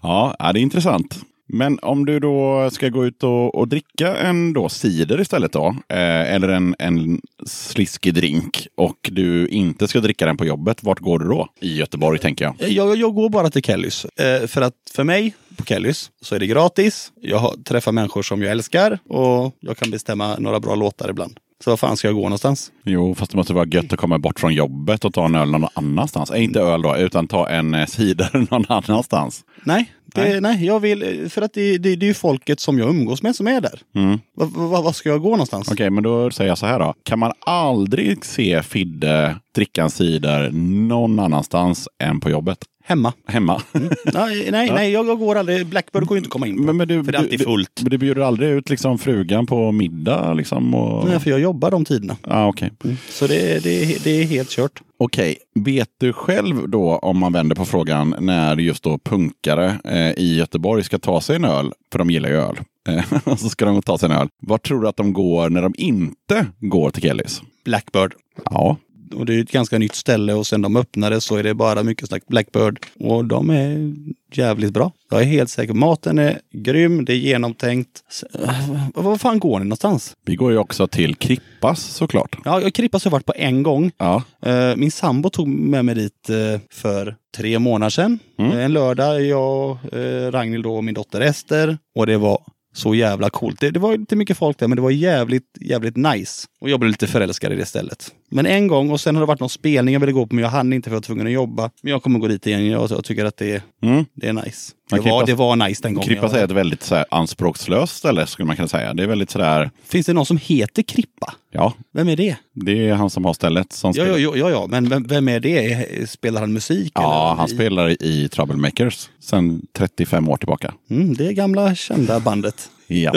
B: ja, det är intressant. Men om du då ska gå ut och, och dricka en då cider istället då, eh, eller en, en sliskig drink och du inte ska dricka den på jobbet, vart går du då? I Göteborg tänker jag.
A: Jag, jag går bara till Kellys. Eh, för att för mig på Kellys så är det gratis. Jag träffar människor som jag älskar och jag kan bestämma några bra låtar ibland. Så var fan ska jag gå någonstans?
B: Jo, fast det måste vara gött att komma bort från jobbet och ta en öl någon annanstans. Eh, inte öl då, utan ta en eh, cider någon annanstans.
A: Nej, det,
B: Nej.
A: nej. jag vill, för att det, det, det är ju folket som jag umgås med som är där.
B: Mm.
A: Var, var, var ska jag gå någonstans?
B: Okej, men då säger jag så här då. Kan man aldrig se Fidde dricka en cider någon annanstans än på jobbet?
A: Hemma.
B: hemma.
A: Nej, nej, nej jag, jag går aldrig. Blackbird går ju inte att komma in på.
B: Men, men du,
A: för det är alltid fullt.
B: Du, men du bjuder aldrig ut liksom frugan på middag? Liksom, och...
A: Nej, för jag jobbar de tiderna.
B: ah, okej.
A: Så det, det, det är helt kört.
B: Okej, vet du själv då, om man vänder på frågan, när just då punkare eh, i Göteborg ska ta sig en öl, för de gillar ju öl, eh, så ska de ta sig en öl. Vart tror du att de går när de inte går till Kellys?
A: Blackbird.
B: Ja,
A: Och det är ett ganska nytt ställe och sen de öppnade så är det bara mycket snack Blackbird. Och de är jävligt bra. Jag är helt säker. Maten är grym, det är genomtänkt. Äh, Var fan går ni någonstans?
B: vi går ju också till Krippas såklart.
A: Ja, jag Krippas har varit på en gång.
B: Ja,
A: Eh, Min sambo tog med mig dit eh, för tre månader sedan.
B: Mm.
A: Eh, En lördag, jag, eh, Ragnhild och min dotter Ester. Och det var så jävla coolt. Det, det var inte mycket folk där, men det var jävligt, jävligt nice. Och jag blev lite förälskad i det stället. Men en gång, och sen har det varit någon spelning jag ville gå på, men jag hann inte för jag var tvungen att jobba. Men jag kommer gå dit igen. Jag, jag tycker att det, är-
B: mm.
A: det är nice. Det var, det var nice den gången.
B: Krippas
A: jag-
B: är ett väldigt så här, anspråkslöst ställe skulle man kunna säga. Det är väldigt sådär,
A: Finns det någon som heter Krippa?
B: ja,
A: Vem är det?
B: det är han som har stället. Som
A: Ja,
B: spelar.
A: ja, ja, ja, men vem, vem är det? Spelar han musik?
B: Ja,
A: eller?
B: han spelar i Troublemakers sedan 35 år tillbaka.
A: Mm, det gamla kända bandet.
B: Ja.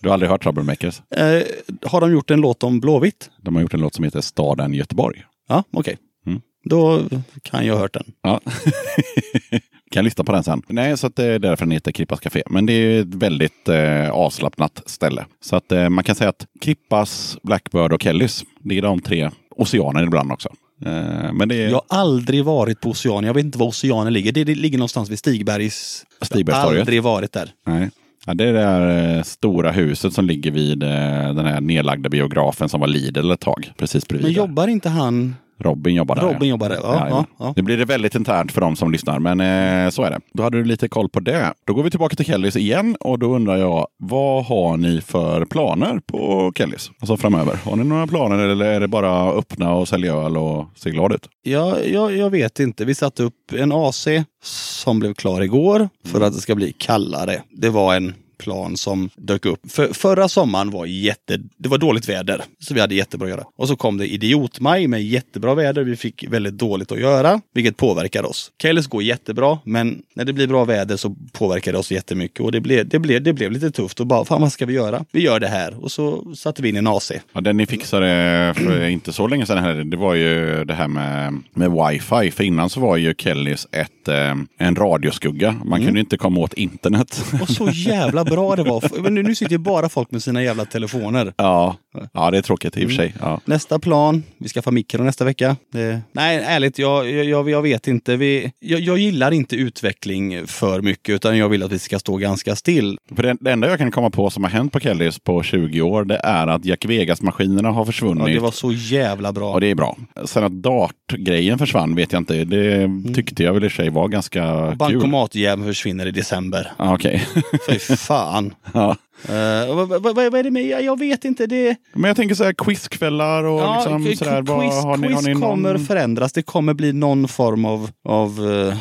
B: Du har aldrig hört Troublemakers?
A: Eh, har de gjort en låt om Blåvitt?
B: De har gjort en låt som heter Staden Göteborg.
A: Ja, okej.
B: Mm.
A: Då kan jag ha hört den.
B: Ja. kan lyssna på den sen. Nej, så att det är därför den heter Krippas Café. Men det är ett väldigt eh, avslappnat ställe. Så att eh, man kan säga att Krippas, Blackbird och Kellys, det är de tre. Oceanen ibland också. Eh, men det är
A: Jag har aldrig varit på Oceanen. Jag vet inte var Oceanen ligger. Det, det ligger någonstans vid Stigbergs...
B: Stigbergstorget.
A: Aldrig varit där.
B: Nej. Ja, det är det där eh, stora huset som ligger vid eh, den här nedlagda biografen som var Lidl ett tag. Precis bredvid.
A: Men jobbar inte han...
B: Robin jobbar där.
A: Robin jobbar där? Ja, ja, ja.
B: Nu blir det väldigt internt för de som lyssnar, men eh, så är det. Då hade du lite koll på det. Då går vi tillbaka till Kellys igen och då undrar jag, vad har ni för planer på Kellys? Alltså framöver? Har ni några planer eller är det bara öppna och sälja öl och se glad ut?
A: Ja, jag, jag vet inte. Vi satte upp en AC som blev klar igår för att det ska bli kallare. Det var en plan som dök upp. För, förra sommaren var jätte... Det var dåligt väder, så vi hade jättebra att göra. Och så kom det idiotmaj med jättebra väder. Vi fick väldigt dåligt att göra, vilket påverkar oss. Kellys går jättebra, men när det blir bra väder så påverkar det oss jättemycket. Och det blev, det blev, det blev lite tufft. Och bara, fan vad ska vi göra? Vi gör det här. Och så satte vi in en AC.
B: Ja, den ni fixade för inte så länge sedan, här, det var ju det här med, med wifi. För innan så var ju Kellys ett, eh, en radioskugga. Man kunde inte komma åt internet.
A: Och så jävla bra det var. Men nu, nu sitter ju bara folk med sina jävla telefoner.
B: ja ja, det är tråkigt i och för sig. Ja.
A: Nästa plan, vi ska få mikro nästa vecka. Det, nej, ärligt, jag, jag, jag vet inte. Vi, jag, jag gillar inte utveckling för mycket, utan jag vill att vi ska stå ganska still.
B: För det, det enda jag kan komma på som har hänt på Kellys på 20 år, det är att Jack Vegas-maskinerna har försvunnit.
A: Ja, det var så jävla bra.
B: Och det är bra. Sen att dartgrejen försvann vet jag inte. Det tyckte jag väl i sig var ganska kul.
A: Bankomatjäveln försvinner i december.
B: Ah, Okej.
A: Fy fan.
B: ja.
A: Uh, vad, vad, vad, är det med? Jag, vet inte. Det,
B: Men jag tänker så här quizkvällar och
A: ja,
B: liksom
A: quiz,
B: sådär. Vad,
A: quiz,
B: har ni, har ni någon...
A: kommer förändras. Det kommer bli någon form av, av eh,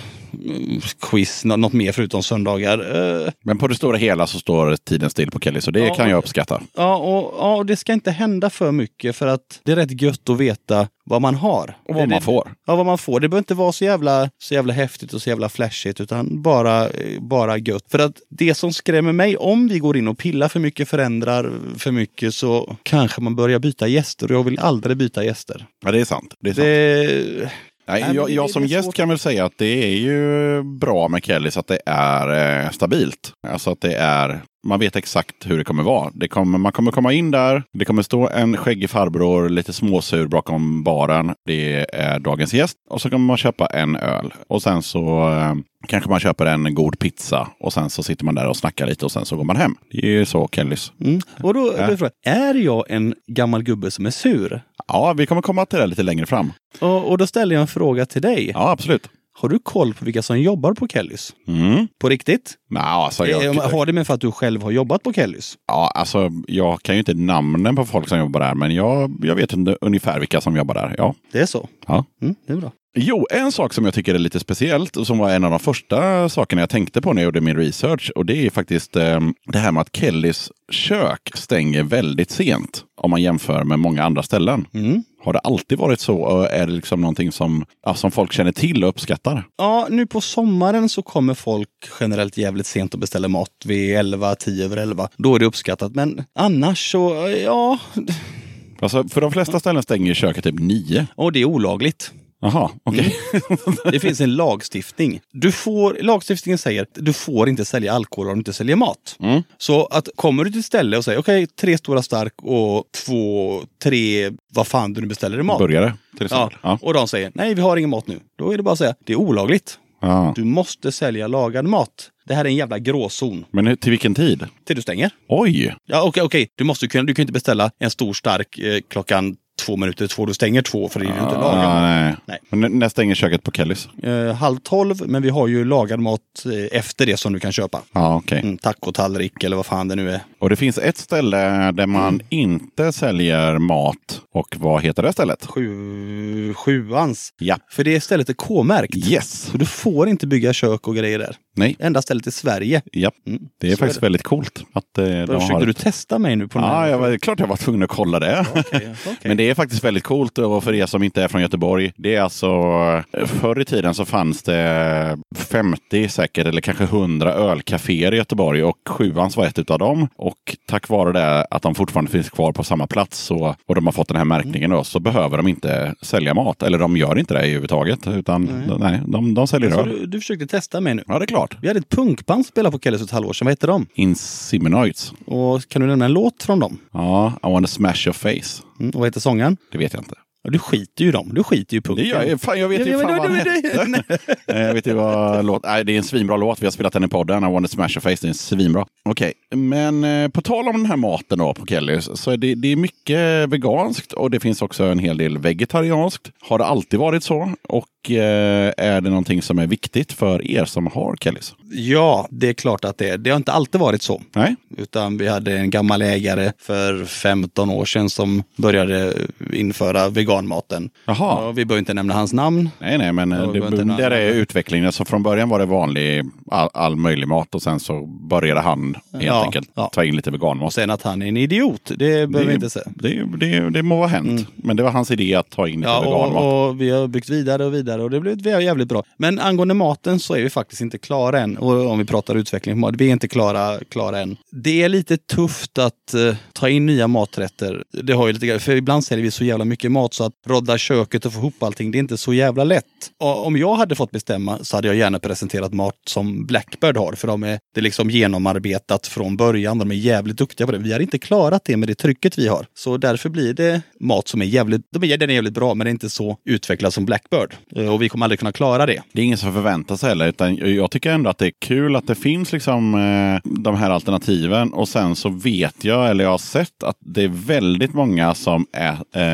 A: quiz, nå- något mer förutom söndagar. Eh,
B: Men på det stora hela så står tiden still på Kellys och det
A: Ja,
B: kan jag uppskatta.
A: Ja, och, ja, och det ska inte hända för mycket för att det är rätt gött att veta vad man har.
B: Och vad
A: det,
B: man får.
A: Ja, vad man får. Det behöver inte vara så jävla, så jävla häftigt och så jävla flashigt utan bara, bara gött. För att det som skrämmer mig, om vi går in och pillar för mycket, förändrar för mycket så kanske man börjar byta gäster och jag vill aldrig byta gäster.
B: Ja, det är sant. Det är sant.
A: Det,
B: Nej,
A: men
B: jag, jag som gäst
A: svårt.
B: kan väl säga att det är ju bra med Kellys att det är eh, stabilt. Alltså att det är, man vet exakt hur det kommer vara. Det kommer, man kommer komma in där, det kommer stå en skäggig farbror lite småsur bakom baren. Det är dagens gäst. Och så kommer man köpa en öl. Och sen så eh, kanske man köper en god pizza. Och sen så sitter man där och snackar lite och sen så går man hem. Det är ju så Kellys.
A: mm. Och då,
B: Ja.
A: då är jag en gammal gubbe som är sur?
B: Ja, vi kommer komma till det lite längre fram.
A: Och, och då ställer jag en fråga till dig.
B: Ja, absolut.
A: Har du koll på vilka som jobbar på Kellys?
B: Mm.
A: På riktigt?
B: Nej, alltså, jag,
A: Eh, Har det med för att du själv har jobbat på Kellys?
B: Ja, alltså jag kan ju inte namnen på folk som jobbar där, men jag, jag vet un- ungefär vilka som jobbar där. Ja,
A: Det är så?
B: Ja.
A: Mm, det är bra.
B: Jo, en sak som jag tycker är lite speciellt och som var en av de första sakerna jag tänkte på när jag gjorde min research. Och det är faktiskt eh, det här med att Kellys kök stänger väldigt sent om man jämför med många andra ställen.
A: Mm.
B: Har det alltid varit så? Och är det liksom någonting som, ja, som folk känner till och uppskattar?
A: Ja, nu på sommaren så kommer folk generellt jävligt sent och beställer mat vid 11, 10 över 11. Då är det uppskattat. Men annars så, ja,
B: Alltså, för de flesta ställen stänger köket typ nio.
A: och det är olagligt.
B: Jaha, okej.
A: Det finns en lagstiftning. Du får, lagstiftningen säger att du får inte sälja alkohol om du inte säljer mat.
B: Mm.
A: Så att kommer du till ett ställe och säger okej, tre stora stark och två, tre, vad fan du nu beställer i mat.
B: Burgare till
A: Ja.
B: exempel. Ja.
A: Och de säger nej, vi har ingen mat nu. Då är det bara att säga det är olagligt.
B: Ja.
A: Du måste sälja lagad mat. Det här är en jävla gråzon.
B: Men till vilken tid?
A: Till du stänger.
B: Oj!
A: Ja, okej, okej. Du måste kunna, du kan inte beställa en stor stark eh, klockan två minuter två. Du stänger två för det är ju inte lagad
B: Ah,
A: mat.
B: nej.
A: Nej.
B: Men n- när stänger köket på Kellys?
A: Eh, halv tolv, men vi har ju lagad mat eh, efter det som du kan köpa.
B: Ja, okej.
A: Mm, tacotallrik eller vad fan det nu är.
B: Och det finns ett ställe där man
A: Mm.
B: inte säljer mat. Och vad heter det stället?
A: Sju, sjuans.
B: Ja.
A: För det stället är K-märkt.
B: Yes!
A: Så du får inte bygga kök och grejer där.
B: Nej,
A: Enda stället i Sverige.
B: ja.
A: Mm.
B: Det är
A: Så
B: faktiskt
A: det.
B: väldigt coolt. Att, eh, de
A: Försökte
B: har
A: du testa mig nu på den
B: Ja, jag var, klart jag var tvungen att kolla det.
A: Okej, okej.
B: Men det är faktiskt väldigt coolt och för er som inte är från Göteborg. Det är alltså, förr i tiden så fanns det 50 säkert eller kanske 100 ölcaféer i Göteborg och Sjuans var ett av dem. Och tack vare det att de fortfarande finns kvar på samma plats så, och de har fått den här märkningen då, så behöver de inte sälja mat. Eller de gör inte det överhuvudtaget. Utan nej, de, de säljer öl.
A: du, du försökte testa mig nu.
B: Ja, det är klart.
A: Vi hade ett punkband spela på Kellys för ett halvår sedan. Vad hette de?
B: Inseminoids.
A: Och kan du nämna en låt från dem?
B: Ja, I wanna smash your face.
A: Mm, och vad heter sångaren?
B: Det vet jag inte.
A: Du skiter ju i dem. Du skiter ju i punken.
B: Det gör jag. Fan, jag vet ju
A: ja,
B: fan vad
A: det-
B: hette. Jag vet ju vad låt... Nej, det är en svinbra låt. Vi har spelat den i podden. I want to smash your face. Det är svinbra. Okej, men eh, på tal om den här maten då på Kellys. Så är det, det är mycket veganskt och det finns också en hel del vegetarianskt. Har det alltid varit så? Och eh, är det någonting som är viktigt för er som har Kellys?
A: Ja, det är klart att det är. Det har inte alltid varit så.
B: Nej?
A: Utan vi hade en gammal ägare för 15 år sedan som började införa veganmaten.
B: Jaha.
A: Ja, vi behöver inte nämna hans namn.
B: Nej, nej, men eh, det, där är utvecklingen. Alltså från början var det vanlig, all, all möjlig mat och sen så började han helt
A: Ja,
B: enkelt
A: ja.
B: ta in lite
A: Och
B: veganmat.
A: sen att han är en idiot, det behöver vi inte säga.
B: det, det, det må ha hänt. Men det var hans idé att ta in lite
A: Ja,
B: veganmat.
A: och, och vi har byggt vidare och vidare och det blev jävligt bra. Men angående maten så är vi faktiskt inte klara än. Och om vi pratar utveckling vi är inte klara, klara än. Det är lite tufft att eh, ta in nya maträtter. Det har ju lite, för ibland säljer vi så jävla mycket mat så att rodda köket och få ihop allting, det är inte så jävla lätt. Och om jag hade fått bestämma så hade jag gärna presenterat mat som Blackbird har, för de är, det är liksom genomarbetat från början. De är jävligt duktiga på det. Vi har inte klarat det med det trycket vi har. Så därför blir det mat som är jävligt, de är, den är jävligt bra, men det är inte så utvecklad som Blackbird. Eh, och vi kommer aldrig kunna klara det.
B: Det är ingen som förväntar sig heller. Utan jag tycker ändå att det är kul att det finns liksom eh, de här alternativen. Och sen så vet jag, eller jag har sett, att det är väldigt många som är,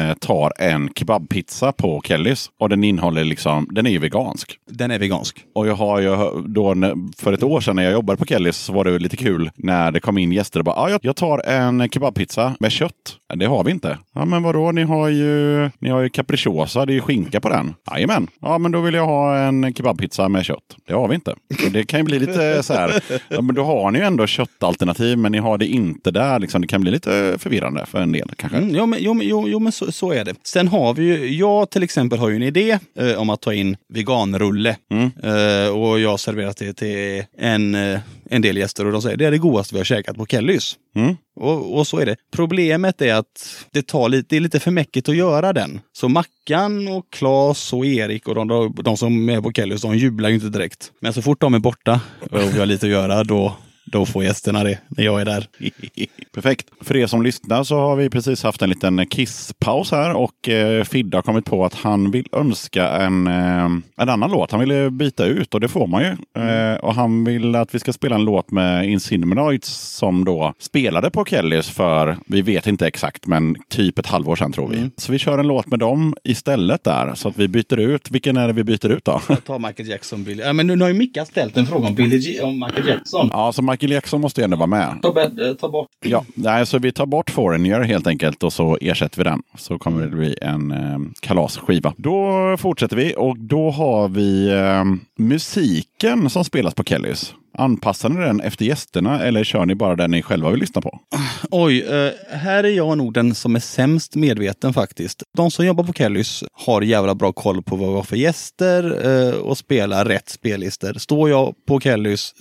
B: eh, tar en kebabpizza på Kellys. Och den innehåller liksom, den är ju vegansk.
A: Den är vegansk.
B: Och jag har ju då för ett år sedan när jag jobbade på Kellys så var det lite kul när det kom in gäster och bara ah, jag- tar en kebabpizza med kött. Det har vi inte. Ja men vadå, ni har ju, ni har ju capricciosa, det är ju skinka på den. Jajamän. Ja men då vill jag ha en kebabpizza med kött. Det har vi inte. Och det kan ju bli lite så här, ja, men då har ni ju ändå köttalternativ men ni har det inte där. Liksom. Det kan bli lite förvirrande för en del kanske.
A: Mm, jo, men, jo, men- jo, men så, så är det. Sen har vi ju, jag till exempel har ju en idé eh, om att ta in veganrulle. Eh, och jag har serverat det till en, eh, en del gäster och de säger det är det godaste vi har käkat på Kellys.
B: Mm.
A: Och, och så är det. Problemet är att det, tar lite, det är lite för mäckigt att göra den. Så Mackan och Klas och Erik och de, de som är på Kellys, de jublar ju inte direkt. Men så fort de är borta och vi har lite att göra, då, då får gästerna det när jag är där.
B: Perfekt. För er som lyssnar så har vi precis haft en liten kisspaus här och eh, Fidde har kommit på att han vill önska en, eh, en annan låt. Han ville byta ut och det får man ju. Eh, och han vill att vi ska spela en låt med Insinuoids som då spelade på Kellys för, vi vet inte exakt, men typ ett halvår sedan tror vi. Så vi kör en låt med dem istället där. Så att vi byter ut. Vilken är det vi byter ut då?
A: Jag tar Michael Jackson. Billy. Ja, men nu har ju Micka ställt en fråga om, Billy G- om Michael Jackson.
B: Ja, så Michael Jackson måste ju ändå vara med.
A: Ta, ta bort.
B: Ja, nej, så vi tar bort Foreigner helt enkelt och så ersätter vi den. Så kommer det bli en eh, kalasskiva. Då fortsätter vi och då har vi eh, musiken som spelas på Kellys. Anpassar ni den efter gästerna eller kör ni bara den ni själva vill lyssna på?
A: Oj, eh, här är jag nog den som är sämst medveten faktiskt. De som jobbar på Kellys har jävla bra koll på vad vi har för gäster eh, och spelar rätt spellistor. Står jag på Kellys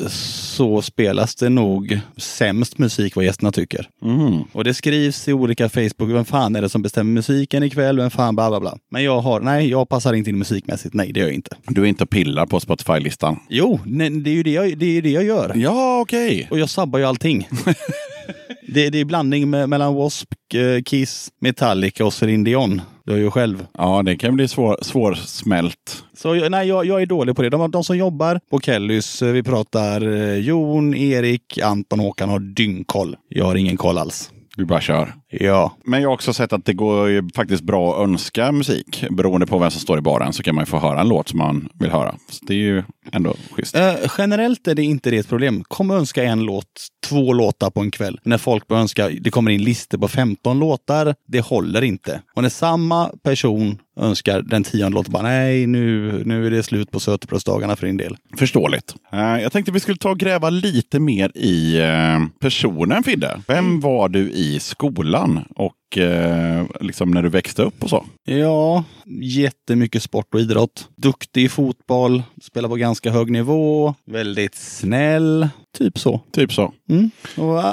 A: så spelas det nog sämst musik vad gästerna tycker.
B: Mm.
A: Och det skrivs i olika Facebook, vem fan är det som bestämmer musiken ikväll? Vem fan bla bla bla. Men jag har, nej, jag passar inte in musikmässigt. Nej, det gör jag inte.
B: Du är inte pillar på Spotify-listan?
A: Jo, nej, det är ju det jag, det är det jag gör.
B: Ja, okej.
A: Och jag sabbar ju allting. det, det är blandning med, mellan W.A.S.P, eh, Kiss, Metallica och Celine Dion. Du är ju själv.
B: Ja, det kan bli svår, svårsmält.
A: Så jag- nej, jag, jag är dålig på det. De, de som jobbar på Kellys, eh, vi pratar eh, Jon, Erik, Anton, Håkan har dyngkoll. Jag har ingen koll alls.
B: Du bara kör.
A: Ja.
B: Men jag har också sett att det går ju faktiskt bra att önska musik. Beroende på vem som står i baren så kan man ju få höra en låt som man vill höra. Så det är ju ändå schysst.
A: Eh, generellt är det inte det ett problem. Kom och önska en låt, två låtar på en kväll. När folk börjar önska, det kommer in listor på 15 låtar. Det håller inte. Och när samma person önskar den tionde låten, bara nej, nu, nu är det slut på sötebrödsdagarna för din del.
B: Förståeligt. Eh, jag tänkte vi skulle ta och gräva lite mer i eh, personen Fidde. Vem var du i skolan och eh, liksom när du växte upp och så?
A: Ja, jättemycket sport och idrott. Duktig i fotboll, spelar på ganska hög nivå, väldigt snäll. Typ så.
B: Typ så.
A: Mm. Och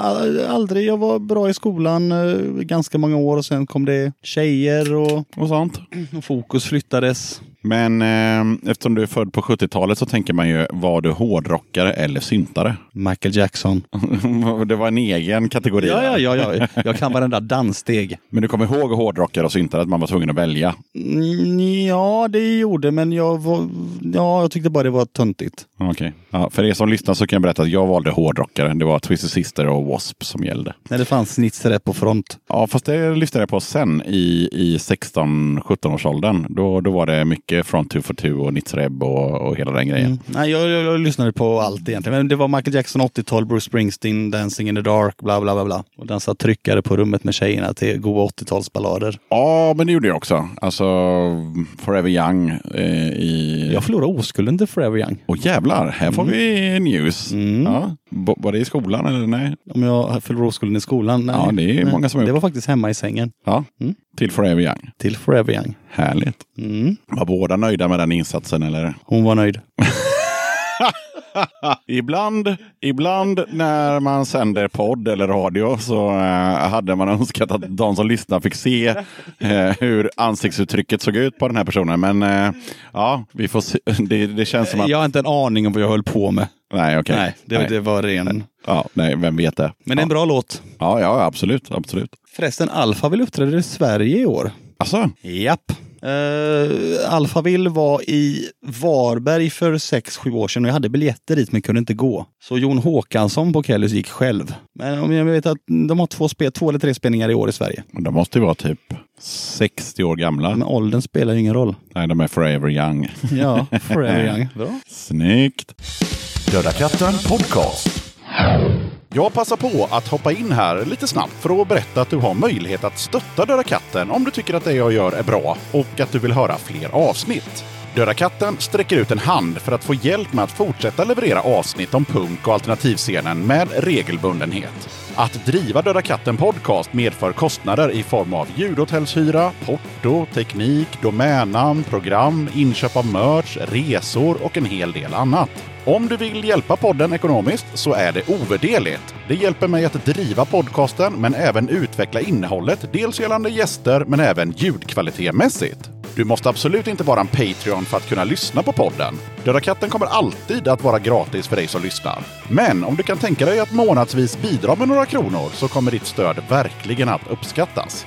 A: aldrig, jag var bra i skolan eh, ganska många år och sen kom det tjejer och,
B: Och sånt.
A: och fokus flyttades.
B: Men eh, eftersom du är född på 70-talet så tänker man ju, var du hårdrockare eller syntare?
A: Michael Jackson.
B: det var en egen kategori.
A: Ja, ja, ja, ja. Jag kan varenda danssteg.
B: Men du kommer ihåg hårdrockare och syntare, att man var tvungen att välja?
A: Mm, Ja, det gjorde, men jag var, ja, jag tyckte bara det var töntigt.
B: Okej. Ja, för er som lyssnar så kan jag berätta att jag valde hårdrockare. Det var Twisted Sister och W.A.S.P som gällde.
A: När det fanns snitsare på front.
B: Ja, fast det lyssnade jag på sen i, i 16-17 års åldern. Då, då var det mycket Front 2 for 2 och Nitzreb och, och hela den grejen.
A: Mm. Nej, jag, jag, jag lyssnade på allt egentligen. Men det var Michael Jackson 80-tal, Bruce Springsteen, Dancing in the Dark, bla bla bla. bla. Och dansa tryckare på rummet med tjejerna till goa 80-talsballader.
B: Ja, men det gjorde jag också. Alltså Forever Young eh, i...
A: Jag förlorade oskulden till Forever Young.
B: Åh jävlar, här får vi news.
A: Mm.
B: Ja. B- var det i skolan eller nej?
A: Om jag förlorade oskulden i skolan? Nej.
B: Ja, det är många som har
A: Det
B: gjort.
A: var faktiskt hemma i sängen.
B: Ja,
A: Mm.
B: Till Forever Young.
A: Till Forever Young.
B: Härligt.
A: Mm.
B: Var båda nöjda med den insatsen eller?
A: Hon var nöjd.
B: Ibland, ibland när man sänder podd eller radio så eh, hade man önskat att de som lyssnar fick se eh, hur ansiktsuttrycket såg ut på den här personen. Men eh, ja, vi får se. Det, det känns som att...
A: Jag har inte en aning om vad jag höll på med.
B: Nej, okej.
A: Nej, det,
B: Nej.
A: det var ren.
B: Ja, nej, vem vet det?
A: Men det är en bra låt.
B: Ja, ja, absolut. absolut.
A: Förresten, Alphaville uppträder i Sverige i år.
B: Alltså,
A: Japp. Uh, Alphaville var i Varberg för 6-7 år sedan och jag hade biljetter dit men kunde inte gå. Så Jon Håkansson på Kellys gick själv. Men om jag vet att de har två, spel, två eller tre spelningar i år i Sverige.
B: de måste ju vara typ 60 år gamla.
A: Men åldern spelar ju ingen roll.
B: Nej, de är forever young.
A: Ja, forever young. Bra.
B: Snyggt! Döda katten podcast. Jag passar på att hoppa in här lite snabbt för att berätta att du har möjlighet att stötta Döda katten om du tycker att det jag gör är bra och att du vill höra fler avsnitt. Döda katten sträcker ut en hand för att få hjälp med att fortsätta leverera avsnitt om punk och alternativscenen med regelbundenhet. Att driva Döda katten podcast medför kostnader i form av ljudhotellshyra, porto, teknik, domännamn, program, inköp av merch, resor och en hel del annat. Om du vill hjälpa podden ekonomiskt så är det ovärderligt. Det hjälper mig att driva podcasten men även utveckla innehållet, dels gällande gäster men även ljudkvalitetmässigt. Du måste absolut inte vara en Patreon för att kunna lyssna på podden. Döda katten kommer alltid att vara gratis för dig som lyssnar. Men om du kan tänka dig att månadsvis bidra med några kronor så kommer ditt stöd verkligen att uppskattas.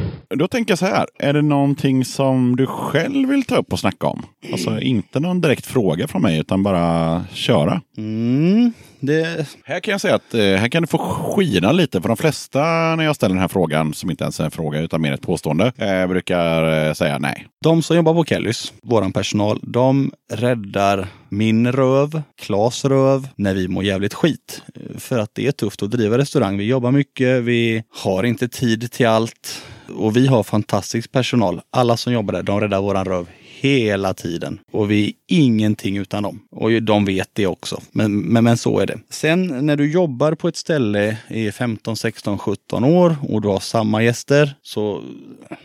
B: då tänker jag så här. Är det någonting som du själv vill ta upp och snacka om? Alltså inte någon direkt fråga från mig utan bara köra.
A: Mm, det,
B: Här kan jag säga att eh, här kan du få skina lite. För de flesta när jag ställer den här frågan, som inte ens är en fråga utan mer ett påstående, eh, brukar eh, säga nej.
A: de som jobbar på Kellys, våran personal, de räddar min röv, Klas röv, när vi mår jävligt skit. För att det är tufft att driva restaurang. Vi jobbar mycket, vi har inte tid till allt. Och vi har fantastisk personal. Alla som jobbar där, de räddar våran röv hela tiden. Och vi är ingenting utan dem. Och de vet det också. Men, men, men så är det. Sen när du jobbar på ett ställe i 15, 16, 17 år och du har samma gäster så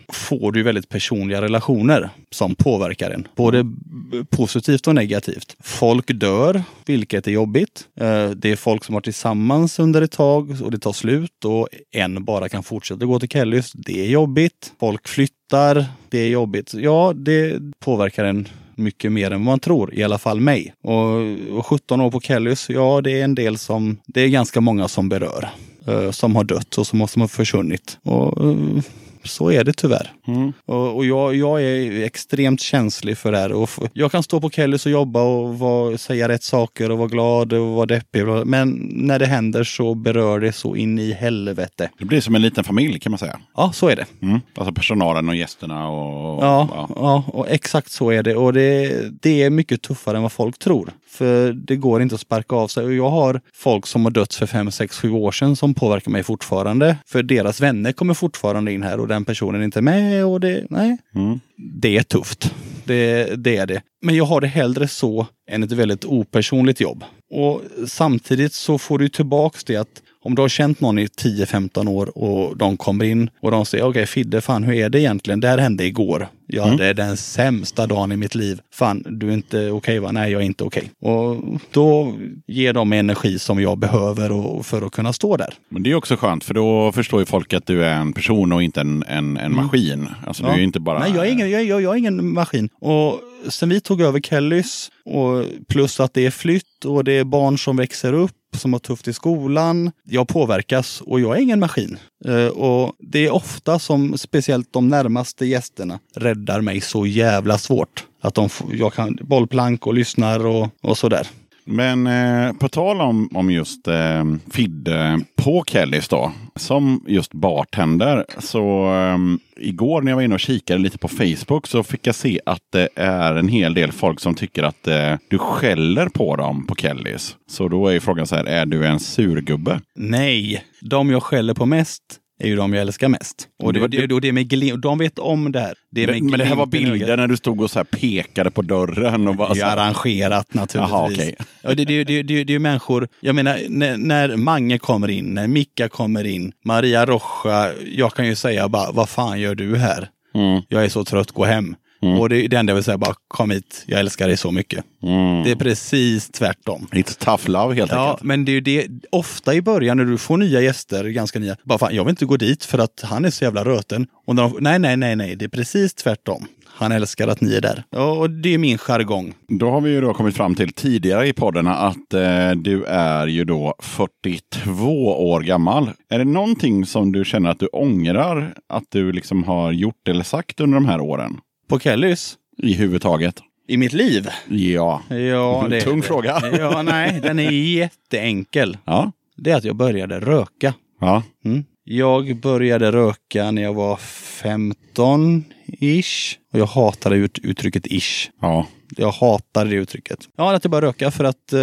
A: får du väldigt personliga relationer som påverkar en. Både positivt och negativt. Folk dör, vilket är jobbigt. Eh, det är folk som har tillsammans under ett tag och det tar slut och en bara kan fortsätta gå till Kellys. Det är jobbigt. Folk flyttar. Det är jobbigt. Ja, det påverkar en mycket mer än vad man tror, i alla fall mig. Och, och 17 år på Kellys, ja det är en del som, det är ganska många som berör. eh, som har dött och som, som har försvunnit. Och eh, så är det tyvärr. Och, och jag, jag är extremt känslig för det här. Och jag kan stå på Kellys och jobba och vara, säga rätt saker och vara glad och vara deppig. Men när det händer så berör det så in i helvete.
B: Det blir som en liten familj kan man säga.
A: Ja, så är det.
B: Mm. Alltså personalen och gästerna och...
A: Ja, ja. och exakt så är det. Och det, det är mycket tuffare än vad folk tror. För det går inte att sparka av sig. Och jag har folk som har dött för fem, sex, sju år sedan som påverkar mig fortfarande. För deras vänner kommer fortfarande in här och den personen är inte med. Och det, nej.
B: Mm.
A: det är tufft. Det, det är det. Men jag har det hellre så än ett väldigt opersonligt jobb. Och samtidigt så får du tillbaks det att om du har känt någon i 10-15 år och de kommer in och de säger okej Fidde, fan hur är det egentligen? Det här hände igår. Jag hade den sämsta dagen i mitt liv. Fan, du är inte okej va? Nej, jag är inte okej. Och då ger de energi som jag behöver för att kunna stå där.
B: Men det är också skönt för då förstår ju folk att du är en person och inte en, en, en maskin. Alltså du är inte bara...
A: Nej, jag är, ingen, jag, jag, jag är ingen maskin. Och sen vi tog över Kellys, och plus att det är flytt och det är barn som växer upp som har tufft i skolan. Jag påverkas och jag är ingen maskin. Eh, och det är ofta som speciellt de närmaste gästerna räddar mig så jävla svårt. Att de, får- jag kan bollplank och lyssnar och, och sådär.
B: Men eh, på tal om, om just eh, Fidde på Kellys då, som just bartender, så eh, igår när jag var inne och kikade lite på Facebook så fick jag se att det är en hel del folk som tycker att eh, du skäller på dem på Kellys. Så då är ju frågan så här, är du en surgubbe?
A: Nej, de jag skäller på mest är ju de jag älskar mest. Och det,
B: var-
A: det, det, med glim- och de vet om det här. Det är med
B: Men, men det här var bilder när du stod och så här pekade på dörren och bara
A: Det
B: så
A: är
B: här,
A: arrangerat naturligtvis.
B: Jaha, okej.
A: ja, det, det, det, det, det är människor, jag menar när, när Mange kommer in, när Micka kommer in, Maria Rocha, jag kan ju säga bara, vad fan gör du här?
B: Mm.
A: Jag är så trött, gå hem. Och det, det enda jag vill säga bara, kom hit, jag älskar dig så mycket.
B: Mm.
A: Det är precis tvärtom.
B: It's tough love helt
A: Ja,
B: enkelt.
A: men det är ju det, ofta i början när du får nya gäster, ganska nya, bara fan, jag vill inte gå dit för att han är så jävla röten. Och när de, nej, nej, nej, nej, det är precis tvärtom. Han älskar att ni är där. Och det är min jargong.
B: Då har vi ju då kommit fram till tidigare i poddarna att eh, du är ju då 42 år gammal. Är det någonting som du känner att du ångrar att du liksom har gjort eller sagt under de här åren?
A: På Kellys?
B: I huvudtaget?
A: I mitt liv?
B: Ja.
A: Ja, det
B: Tung fråga.
A: Ja, nej, den är jätteenkel.
B: Ja.
A: Det är att jag började röka.
B: Ja.
A: Mm. Jag började röka när jag var 15-ish. Och jag hatade ut, uttrycket ish.
B: Ja.
A: Jag hatade det uttrycket. Ja, att jag började röka för att eh,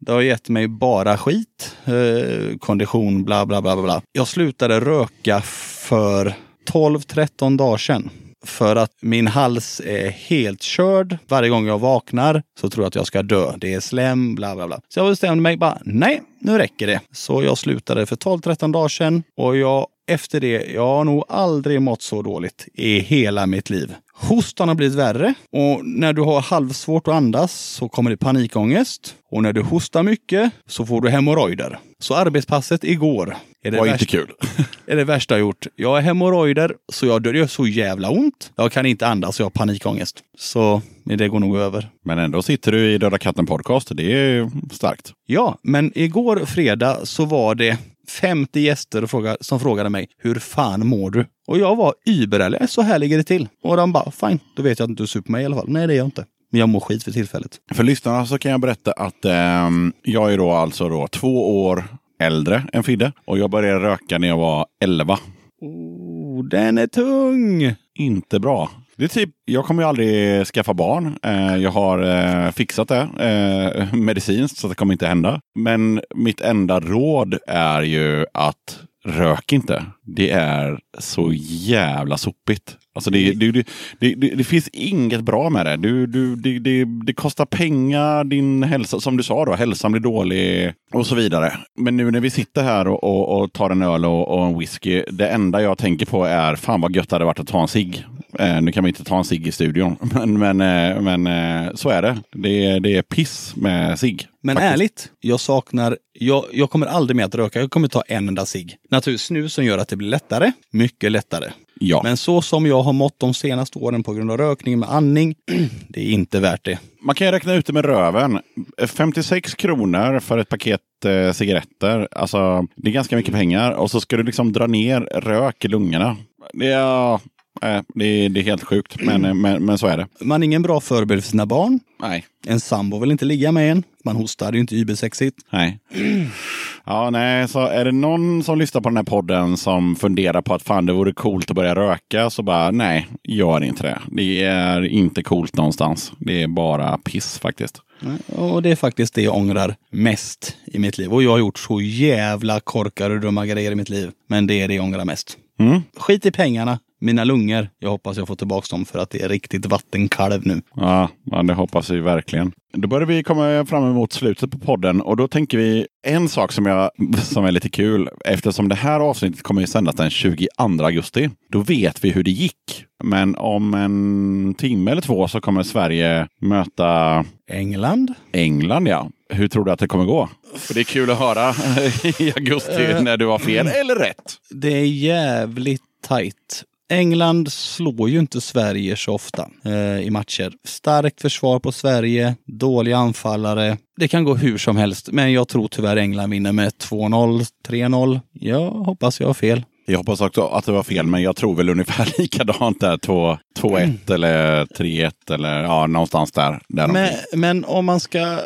A: det har gett mig bara skit. Eh, kondition, bla bla bla bla, bla. Jag slutade röka för 12-13 dagar sedan. För att min hals är helt körd. Varje gång jag vaknar så tror jag att jag ska dö. Det är slem, bla bla bla. Så jag bestämde mig bara, nej, nu räcker det. Så jag slutade för 12-13 dagar sedan. Och jag, efter det, jag har nog aldrig mått så dåligt i hela mitt liv. Hostan har blivit värre och när du har halvsvårt att andas så kommer det panikångest. Och när du hostar mycket så får du hemorrojder. Så arbetspasset igår är det,
B: var inte
A: värsta,
B: kul.
A: är det värsta jag gjort. Jag har hemorrojder så jag dör. Det gör så jävla ont. Jag kan inte andas och jag har panikångest. Så det går nog över.
B: Men ändå sitter du i Döda katten podcast. Det är starkt.
A: Ja, men igår fredag så var det 50 gäster som frågade mig hur fan mår du? Och jag var überärlig, så här ligger det till. Och de bara, fine, då vet jag att du inte du super mig i alla fall. Nej, det är jag inte. Men jag mår skit för tillfället.
B: För lyssnarna så kan jag berätta att ehm, jag är då alltså då två år äldre än Fidde. Och jag började röka när jag var 11.
A: Oh, den är tung!
B: Inte bra. Det är typ, jag kommer ju aldrig skaffa barn. Eh, jag har eh, fixat det eh, medicinskt så det kommer inte hända. Men mitt enda råd är ju att rök inte. Det är så jävla sopigt. Alltså det, det, det, det, det, finns inget bra med det. Du, du, det, det, kostar pengar, din hälsa, som du sa då, hälsan blir dålig och så vidare. Men nu när vi sitter här och, och, och tar en öl och, och en whisky, det enda jag tänker på är fan vad gött det hade varit att ta en cigg. Eh, nu kan vi inte ta en cigg i studion, men, men, eh, men eh, så är det. Det är, det är piss med cigg.
A: Men
B: faktiskt.
A: ärligt, jag saknar, jag, jag kommer aldrig mer att röka. Jag kommer ta en enda cigg. Naturligtvis snus som gör att det blir lättare. Mycket lättare.
B: Ja.
A: Men så som jag har mått de senaste åren på grund av rökning med andning, det är inte värt det.
B: Man kan ju räkna ut det med röven. 56 kronor för ett paket eh, cigaretter. Alltså, det är ganska mycket pengar. Och så ska du liksom dra ner rök i lungorna. Det är, eh, det är, det är helt sjukt, men, eh, men, men så är det.
A: Man är ingen bra förebild för sina barn.
B: Nej.
A: En sambo vill inte ligga med en. Man hostar, det är ju inte übersexigt.
B: Nej. Ja, nej, så är det någon som lyssnar på den här podden som funderar på att fan det vore coolt att börja röka så bara nej, gör inte det. Det är inte coolt någonstans. Det är bara piss faktiskt.
A: Och det är faktiskt det jag ångrar mest i mitt liv. Och jag har gjort så jävla korkade och dumma grejer i mitt liv. Men det är det jag ångrar mest.
B: Mm.
A: Skit i pengarna. Mina lungor, jag hoppas jag får tillbaka dem för att det är riktigt vattenkalv nu.
B: Ja, ja, det hoppas vi verkligen. Då börjar vi komma fram emot slutet på podden och då tänker vi en sak som, jag, som är lite kul. Eftersom det här avsnittet kommer att sändas den 22 augusti. Då vet vi hur det gick. Men om en timme eller två så kommer Sverige möta
A: England?
B: England. ja. Hur tror du att det kommer gå? För det är kul att höra i augusti när du har fel eller rätt.
A: Det är jävligt tajt. England slår ju inte Sverige så ofta eh, i matcher. Starkt försvar på Sverige, dåliga anfallare. Det kan gå hur som helst, men jag tror tyvärr England vinner med 2-0, 3-0. Jag hoppas jag har fel.
B: Jag hoppas också att det var fel, men jag tror väl ungefär likadant där. 2 2-1 eller 3-1 eller ja, någonstans där. där
A: Men, men om man ska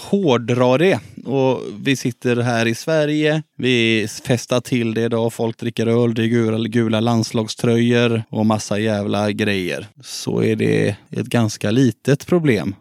A: hårdra det och vi sitter här i Sverige, vi festar till det idag, folk dricker öl, det är gula, gula landslagströjor och massa jävla grejer. Så är det ett ganska litet problem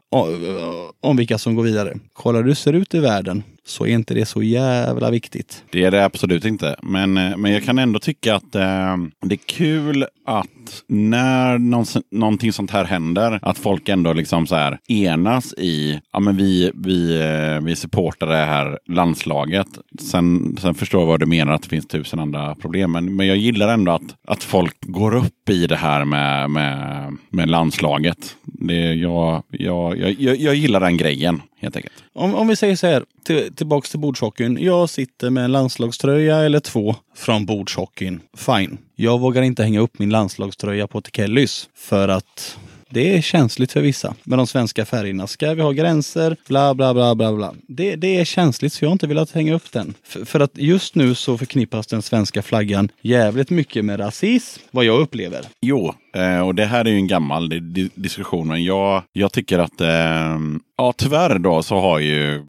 A: om vilka som går vidare. Kollar du hur det ser ut i världen så är inte det så jävla viktigt.
B: Det är det absolut inte. Men, eh, men jag kan ändå tycka att eh, det är kul att när någon, någonting sånt här händer, att folk ändå liksom så här enas i, ja men vi, vi, eh, vi supportar det här landslaget. Sen, sen förstår jag vad du menar att det finns tusen andra problem. Men, men jag gillar ändå att, att folk går upp i det här med, med, med landslaget. Det, jag, jag, jag, jag, jag gillar den grejen helt enkelt.
A: Om, om vi säger så här, till, tillbaks till bordshockeyn. Jag sitter med en landslagströja eller två från bordshockeyn. Fine. Jag vågar inte hänga upp min landslagströja på Tekellys för att det är känsligt för vissa med de svenska färgerna. Ska vi ha gränser? Bla, bla, bla, bla, bla. Det, det är känsligt så jag har inte velat hänga upp den. För, för att just nu så förknippas den svenska flaggan jävligt mycket med rasism, vad jag upplever.
B: Jo, eh, och det här är ju en gammal diskussion. Men jag, jag tycker att, eh, ja tyvärr då så har ju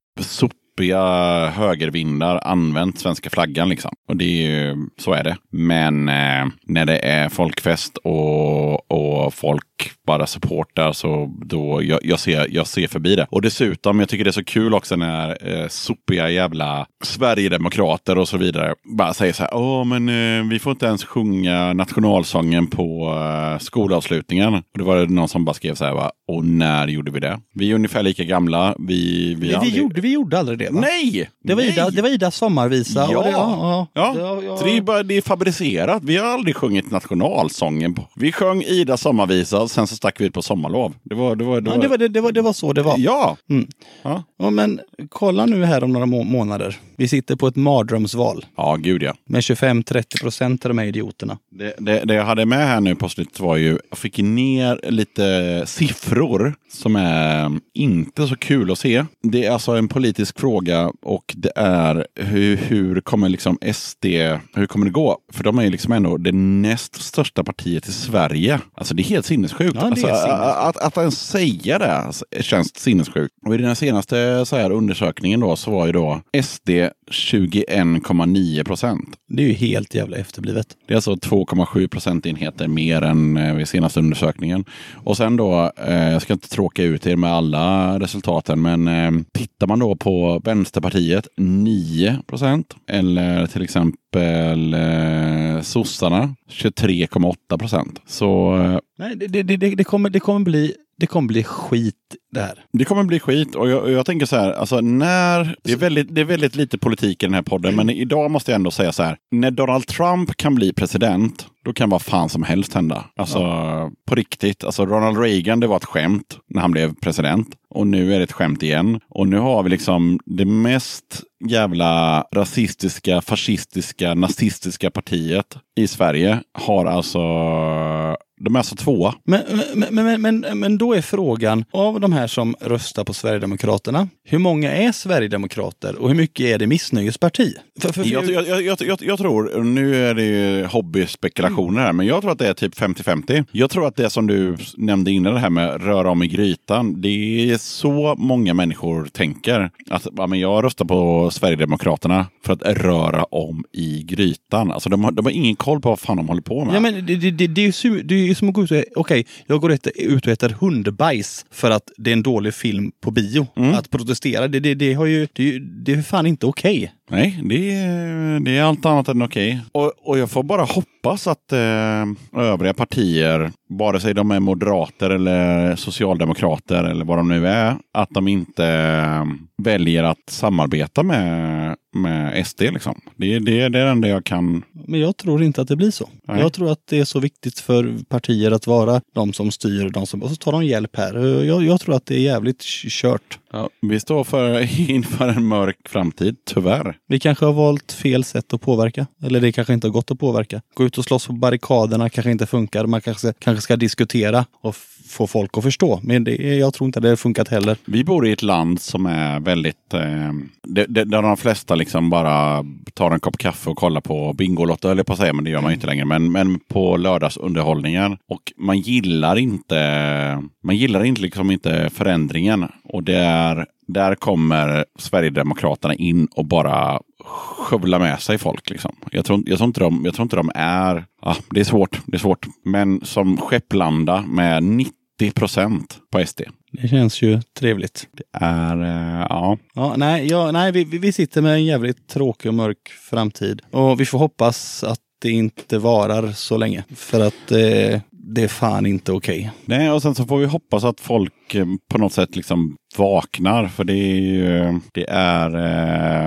B: sopiga högervindar använt svenska flaggan liksom. Och det är ju, så är det. Men eh, när det är folkfest och, och folk bara supportar så då, jag, jag, ser, jag ser förbi det. Och dessutom, jag tycker det är så kul också när eh, sopiga jävla Sverigedemokrater och så vidare bara säger så här, åh men eh, vi får inte ens sjunga nationalsången på eh, skolavslutningen. Och det var det någon som bara skrev så här, va? och när gjorde vi det? Vi är ungefär lika gamla. Vi, vi,
A: Vi, vi,
B: aldrig-
A: gjorde, vi gjorde aldrig det va?
B: Nej!
A: Det var,
B: Nej!
A: Ida, det var Idas sommarvisa.
B: Ja.
A: Och det, ja,
B: Ja,
A: ja, ja.
B: det är, bara, det är fabricerat. Vi har aldrig sjungit nationalsången. På. Vi sjöng Ida sommarvisa Ja, sen så stack vi ut på sommarlov. Det var, det var, det
A: Ja,
B: var,
A: det, var, det, det, var, det var så det var.
B: Ja,
A: Mm.
B: ja.
A: Ja, men kolla nu här om några må månader. Vi sitter på ett mardrömsval
B: ja, gud ja.
A: med 25-30 procent av de här idioterna.
B: Det, det, det jag hade med här nu på slutet var ju, jag fick ner lite siffror som är inte så kul att se. Det är alltså en politisk fråga och det är hur, hur kommer liksom SD, hur kommer det gå? För de är ju liksom ändå det näst största partiet i Sverige. Alltså det är helt sinnessjukt.
A: Ja,
B: alltså. Att, att ens säga det känns sinnessjukt. Och i den senaste så här, undersökningen då så var ju då SD 21,9 procent.
A: Det är ju helt jävla efterblivet.
B: Det är alltså 2,7 procentenheter mer än eh, vid senaste undersökningen. Och sen då, eh, jag ska inte tråka ut er med alla resultaten, men eh, tittar man då på Vänsterpartiet 9 procent eller till exempel exempel eh, sossarna 23,8 procent. Så eh,
A: Nej, det, det, det, det, kommer, det, kommer bli, det kommer bli skit det här.
B: Det kommer bli skit och jag, jag tänker så här, alltså när, det är, väldigt, det är väldigt lite politik i den här podden, men idag måste jag ändå säga så här, när Donald Trump kan bli president, då kan vad fan som helst hända. Alltså på riktigt, alltså Ronald Reagan, det var ett skämt när han blev president. Och nu är det ett skämt igen. Och nu har vi liksom det mest jävla rasistiska, fascistiska, nazistiska partiet i Sverige har alltså de är alltså tvåa.
A: Men, men, men, men, men då är frågan, av de här som röstar på Sverigedemokraterna, hur många är Sverigedemokrater och hur mycket är det missnöjesparti? För, för, för,
B: Jag, jag, jag, jag, tror, nu är det ju hobbyspekulationer här, men jag tror att det är typ 50-50. Jag tror att det som du nämnde innan, det här med röra om i grytan, det är så många människor tänker. Att ja, men jag röstar på Sverigedemokraterna för att röra om i grytan. Alltså de har, de har ingen koll på vad fan de håller på med.
A: Ja, men det, det, det, det, är ju som, det är som att gå ut och okej, jag går ut och äter hundbajs för att det är en dålig film på bio. Att protestera, det, det, det, har ju, det, det är fan inte okej.
B: Nej, det är, det är allt annat än okej. Och, och jag får bara hoppas att eh, övriga partier, vare sig de är moderater eller socialdemokrater eller vad de nu är, att de inte eh, väljer att samarbeta med, med SD. Liksom. Det, är- det, är det enda jag kan...
A: Men jag tror inte att det blir så.
B: Nej.
A: Jag tror att det är så viktigt för partier att vara de som styr, de som, och så tar de hjälp här. Jag, jag tror att det är jävligt kört.
B: Ja, vi står för, inför en mörk framtid, tyvärr.
A: Vi kanske har valt fel sätt att påverka. Eller det kanske inte har gått att påverka. Gå ut och slåss på barrikaderna kanske inte funkar. Man kanske, kanske ska diskutera och få folk att förstå. Men det, jag tror inte det har funkat heller.
B: Vi bor i ett land som är väldigt... Eh, det- det- där de flesta liksom bara tar en kopp kaffe och kollar på Bingolotto, eller på att säga, men det gör man ju inte längre. Men, men på lördagsunderhållningen. Och man gillar inte... Man gillar inte liksom inte förändringen. Och det är där kommer Sverigedemokraterna in och bara skövla med sig folk. Liksom. Jag, tror, jag, tror inte de, jag tror inte de är... Ja, det är svårt. Det är svårt. Men som skepplanda med 90 procent på SD.
A: Det känns ju trevligt.
B: Det är, eh, ja.
A: Ja, nej, ja, nej vi, vi vi sitter med en jävligt tråkig och mörk framtid. Och vi får hoppas att det inte varar så länge. För att eh, det är fan inte okej.
B: Nej, och sen så får vi hoppas att folk eh, på något sätt liksom vaknar. För det är ju, det är,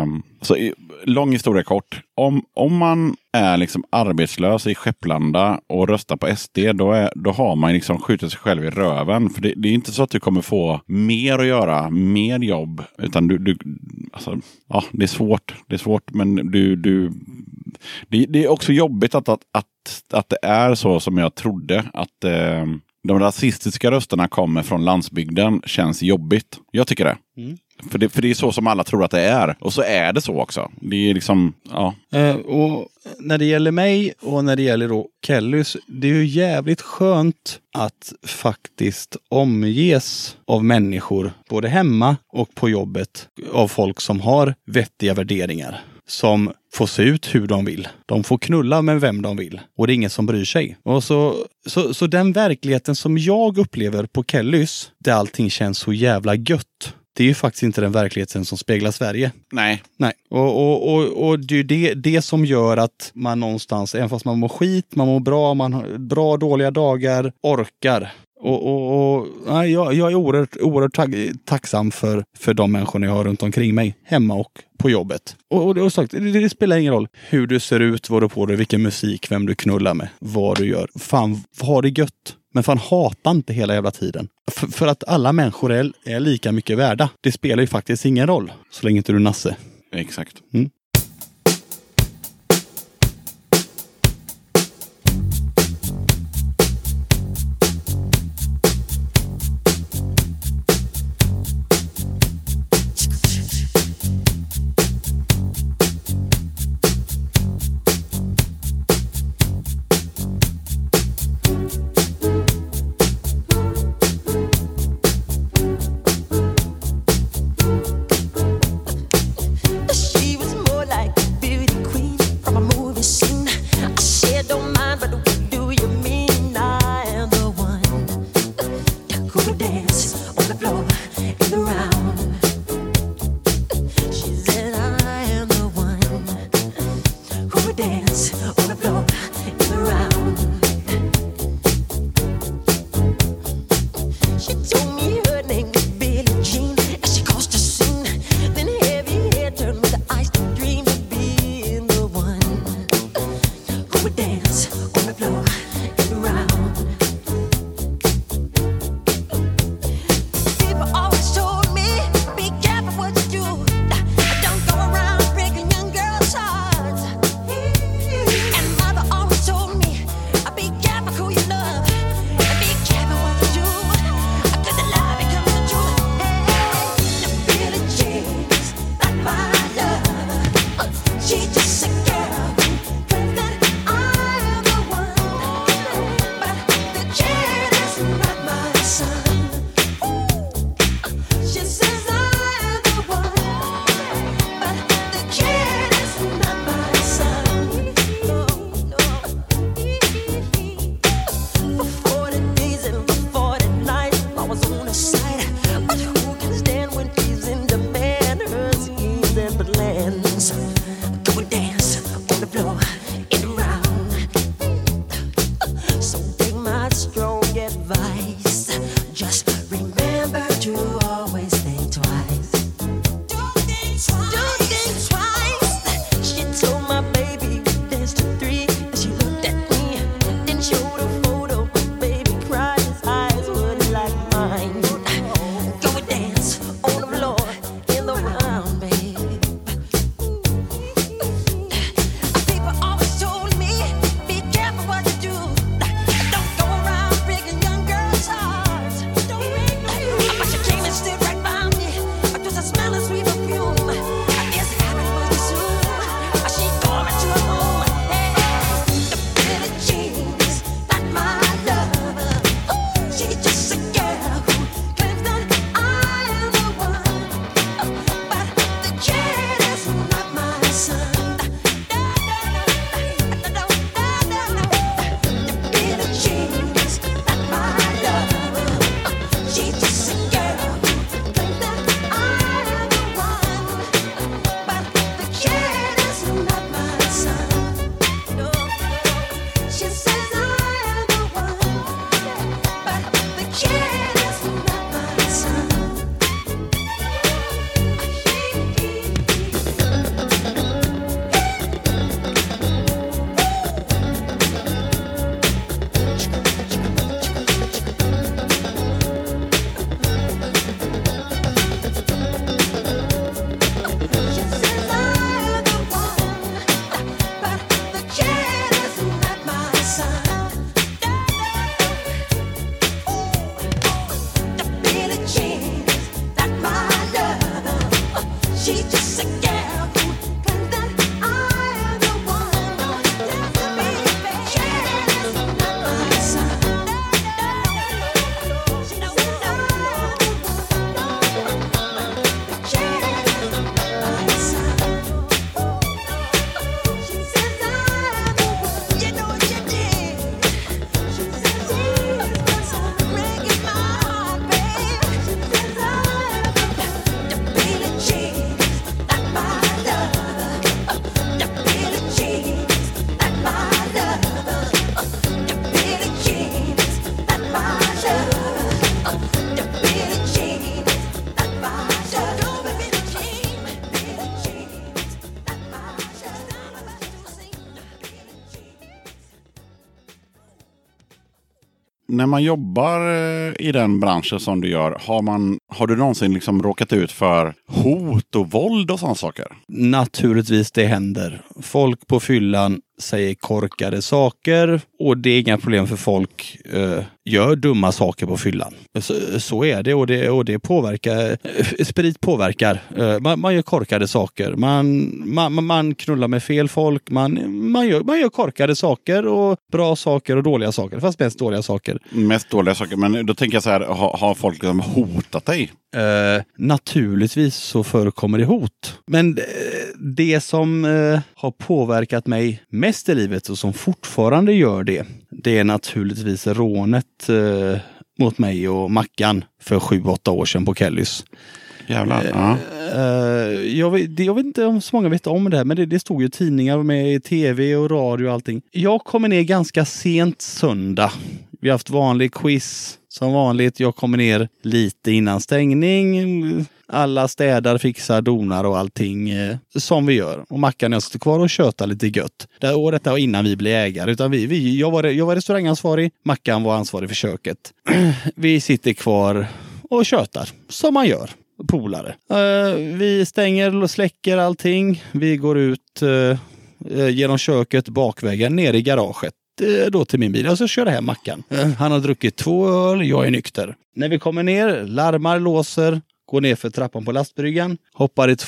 B: eh, så, i- lång historia kort. Om, om man är liksom arbetslös i Skepplanda och röstar på SD, då, är, då har man liksom skjutit sig själv i röven. För det, det är inte så att du kommer få mer att göra, mer jobb. Utan du, du alltså, ja, det är svårt. Det är svårt, men du, du det, det är också jobbigt att, att, att, att det är så som jag trodde. Att eh, de rasistiska rösterna kommer från landsbygden känns jobbigt. Jag tycker det.
A: Mm.
B: För, det. för det är så som alla tror att det är. Och så är det så också. Det är liksom, ja.
A: Eh, och när det gäller mig och när det gäller då Kellys, det är ju jävligt skönt att faktiskt omges av människor, både hemma och på jobbet, av folk som har vettiga värderingar. Som får se ut hur de vill. De får knulla med vem de vill. Och det är ingen som bryr sig. Och så, så, så den verkligheten som jag upplever på Kellys, där allting känns så jävla gött. Det är ju faktiskt inte den verkligheten som speglar Sverige.
B: Nej.
A: Nej, och, och, och, och det är ju det, det som gör att man någonstans, även fast man mår skit, man mår bra, man har bra dåliga dagar, orkar Och, och, och nej, jag, jag är oerhört, oerhört tack, tacksam för, för de människorna jag har runt omkring mig, hemma och på jobbet. Och, och, det, och sagt, det, det spelar ingen roll hur du ser ut, vad du på dig, vilken musik, vem du knullar med, vad du gör. Fan, ha det gött. Men fan hata inte hela jävla tiden. För, för att alla människor är, är lika mycket värda. Det spelar ju faktiskt ingen roll. Så länge inte du är Nasse.
B: Exakt.
A: Mm.
B: När man jobbar eh, i den branschen som du gör, har, man, har du någonsin liksom råkat ut för hot och våld och sådana saker?
A: Naturligtvis det händer. Folk på fyllan säger korkade saker och det är inga problem för folk eh, gör dumma saker på fyllan. Så, så är det och, det och det påverkar. eh, Sprit påverkar. Eh, man, man gör korkade saker. Man, man, man knullar med fel folk. Man, man, gör, man gör korkade saker och bra saker och dåliga saker. Fast mest dåliga saker.
B: Mest dåliga saker. Men då tänker jag så här, har, har folk liksom hotat dig?
A: Eh, naturligtvis så förekommer det hot. Men eh, det som eh, har påverkat mig mest i livet och som fortfarande gör det, det är naturligtvis rånet eh, mot mig och Mackan för sju, åtta år sedan på Kellys.
B: Jävlar. Ja.
A: Eh, jag, vet, jag vet inte om så många vet om det här, men det, det stod ju tidningar med i tv och radio och allting. Jag kommer ner ganska sent söndag. Vi har haft vanlig quiz som vanligt. Jag kommer ner lite innan stängning. Alla städar, fixar, donar och allting eh, som vi gör. Och Mackan och jag sitter kvar och tjötar lite gött. Det här året var innan vi blev ägare. Utan vi, vi, jag, var, jag var restaurangansvarig, Mackan var ansvarig för köket. vi sitter kvar och tjötar, som man gör polare. Eh, vi stänger och släcker allting. Vi går ut eh, eh, genom köket, bakvägen, ner i garaget. Eh, då till min bil och så körde jag hem Mackan. Eh, han har druckit två öl, jag är nykter. När vi kommer ner, larmar, låser, går ner för trappan på lastbryggan, hoppar det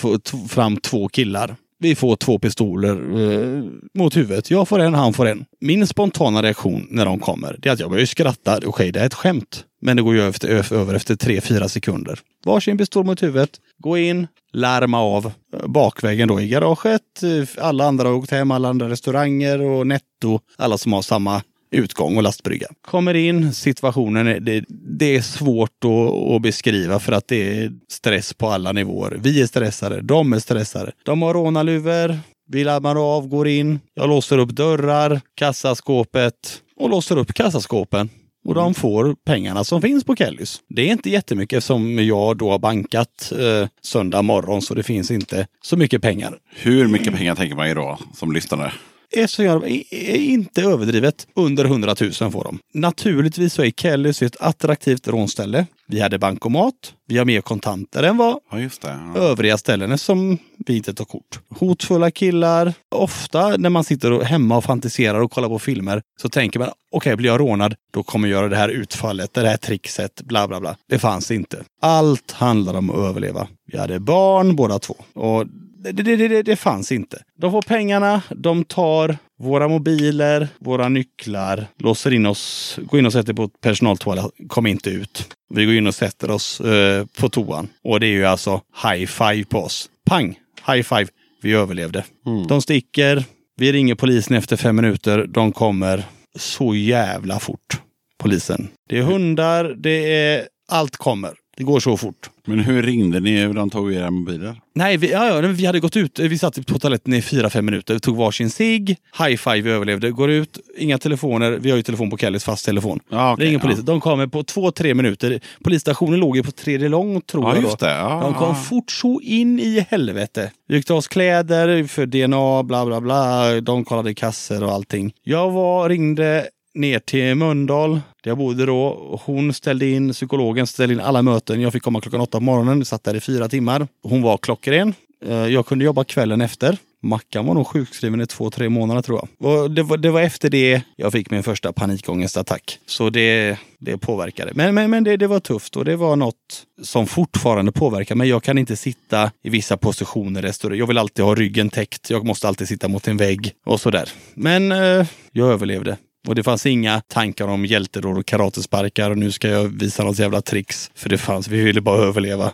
A: fram två killar. Vi får två pistoler eh, mot huvudet. Jag får en, han får en. Min spontana reaktion när de kommer, det är att jag börjar skratta. Okej, det är ett skämt. Men det går ju efter, över efter tre, fyra sekunder. Varsin pistol mot huvudet. Gå in, larma av eh, bakvägen då i garaget. Eh, alla andra har åkt hem, alla andra restauranger och netto. Alla som har samma utgång och lastbrygga. Kommer in, situationen, är, det, det är svårt att, att beskriva för att det är stress på alla nivåer. Vi är stressade, de är stressade. De har rånarluvor, vi larmar av, går in. Jag låser upp dörrar, kassaskåpet och låser upp kassaskåpen. Och de får pengarna som finns på Kellys. Det är inte jättemycket eftersom jag då har bankat eh, söndag morgon så det finns inte så mycket pengar.
B: Hur mycket pengar tänker man ju då som lyssnare?
A: Är så jävla, är- är inte överdrivet. Under 100 000 får de. Naturligtvis så är Kellys ett attraktivt rånställe. Vi hade bankomat. Vi har mer kontanter än vad
B: Ja, det. Ja.
A: övriga ställen som vi inte tar kort. Hotfulla killar. Ofta när man sitter hemma och fantiserar och kollar på filmer så tänker man okej, blir jag rånad, då kommer jag göra det här utfallet, det här trixet, bla bla bla. Det fanns inte. Allt handlar om att överleva. Vi hade barn båda två. Och det, det, det, det, fanns inte. De får pengarna, de tar våra mobiler, våra nycklar, låser in oss, går in och sätter på personaltoalett, kom inte ut. Vi går in och sätter oss eh, på toan. Och det är ju alltså high five på oss. Pang! High five. Vi överlevde. De sticker. Vi ringer polisen efter fem minuter. De kommer så jävla fort. Polisen. Det är hundar, det är... Allt kommer. Det går så fort.
B: Men hur ringde ni? Hur de tog era mobiler?
A: Nej, vi, ja, ja, vi hade gått ut. Vi satt på toaletten i fyra, fem minuter. Vi tog varsin cigg. High five, vi överlevde. Går ut, inga telefoner. Vi har ju telefon på Kellys, fast telefon.
B: Ja, okej,
A: Ringer
B: ja.
A: polisen. De kommer på två, tre minuter. Polisstationen låg ju på tredje lång, tror
B: Ja,
A: jag.
B: just det. Ja,
A: De kom
B: ja.
A: fort så in i helvete. Vi gick oss kläder för DNA, bla bla bla. De kollade kasser och allting. Jag var, ringde ner till Mölndal, där jag bodde då. Hon ställde in, psykologen ställde in alla möten. Jag fick komma klockan åtta på morgonen, satt där i fyra timmar. Hon var klockren. Eh, jag kunde jobba kvällen efter. Mackan var nog sjukskriven i två, tre månader tror jag. Och det, var, det var efter det jag fick min första panikångestattack. Så det, det påverkade. Men, men, men det, det var tufft och det var något som fortfarande påverkar mig. Jag kan inte sitta i vissa positioner. Jag vill alltid ha ryggen täckt. Jag måste alltid sitta mot en vägg och sådär. Men eh, jag överlevde. Och det fanns inga tankar om hjältedåd och karatesparkar och nu ska jag visa något jävla tricks. För det fanns, vi ville bara överleva.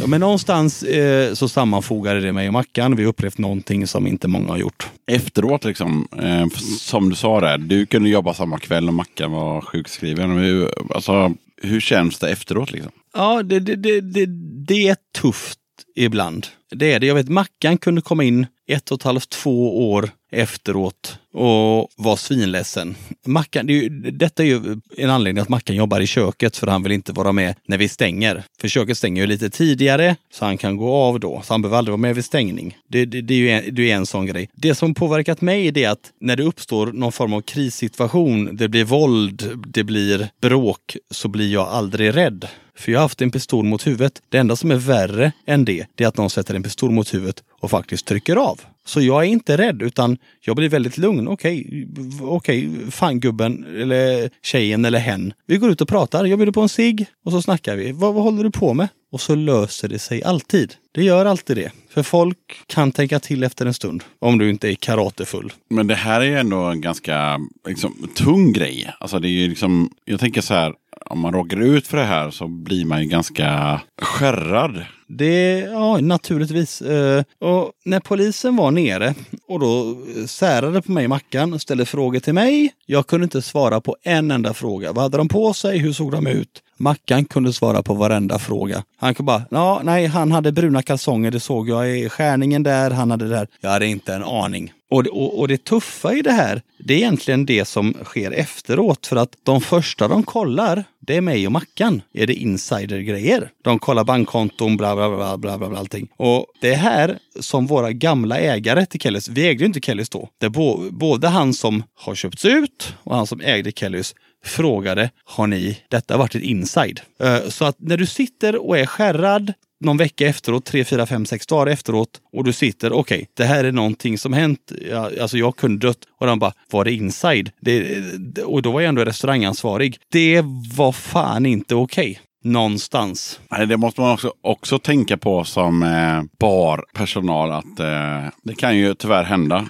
A: Ja, Men någonstans eh, så sammanfogade det mig och Mackan. Vi upplevt någonting som inte många har gjort.
B: Efteråt, liksom, eh, som du sa där, du kunde jobba samma kväll och Mackan var sjukskriven. Hur, alltså, hur känns det efteråt? Liksom?
A: Ja, det, det, det, det, det är tufft ibland. Det är det. Jag vet Mackan kunde komma in ett och ett halvt, två år efteråt och var svinledsen. Mackan, det är ju, detta är ju en anledning att Mackan jobbar i köket för han vill inte vara med när vi stänger. För köket stänger ju lite tidigare så han kan gå av då. Så han behöver aldrig vara med vid stängning. Det, det, det är ju en, det är en sån grej. Det som påverkat mig är att när det uppstår någon form av krissituation, det blir våld, det blir bråk, så blir jag aldrig rädd. För jag har haft en pistol mot huvudet. Det enda som är värre än det, det är att någon sätter en pistol mot huvudet och faktiskt trycker av. Så jag är inte rädd utan jag blir väldigt lugn. Okej, okej, fan gubben eller tjejen eller hen. Vi går ut och pratar. Jag bjuder på en cigg och så snackar vi. Vad, vad håller du på med? Och så löser det sig alltid. Det gör alltid det. För folk kan tänka till efter en stund. Om du inte är karatefull.
B: Men det här är ju ändå en ganska liksom, tung grej. Alltså det är ju liksom, jag tänker så här, om man råkar ut för det här så blir man ju ganska skärrad.
A: Det, ja naturligtvis. Eh, och när polisen var nere och då särade på mig i mackan och ställde frågor till mig. Jag kunde inte svara på en enda fråga. Vad hade de på sig? Hur såg de ut? Mackan kunde svara på varenda fråga. Han kunde bara, ja, nej, han hade bruna kalsonger, det såg jag i skärningen där, han hade det där. Jag hade inte en aning. Och det, och, och det tuffa i det här, det är egentligen det som sker efteråt. För att de första de kollar, det är mig och Mackan. Är det insidergrejer? De kollar bankkonton, bla bla bla bla bla, bla allting. Och det är här som våra gamla ägare till Kellys, vi ägde ju inte Kellys då. Det är bo, både han som har köpts ut och han som ägde Kellys frågade, har ni, detta har varit ett inside. Eh, så att när du sitter och är skärrad någon vecka efteråt, tre, fyra, fem, sex dagar efteråt och du sitter, okej, det här är någonting som hänt. Jag, alltså jag kunde dött och de bara, var det inside? Det, och då var jag ändå restaurangansvarig. Det var fan inte okej. Någonstans.
B: Det måste man också, också tänka på som eh, barpersonal att eh, det kan ju tyvärr hända.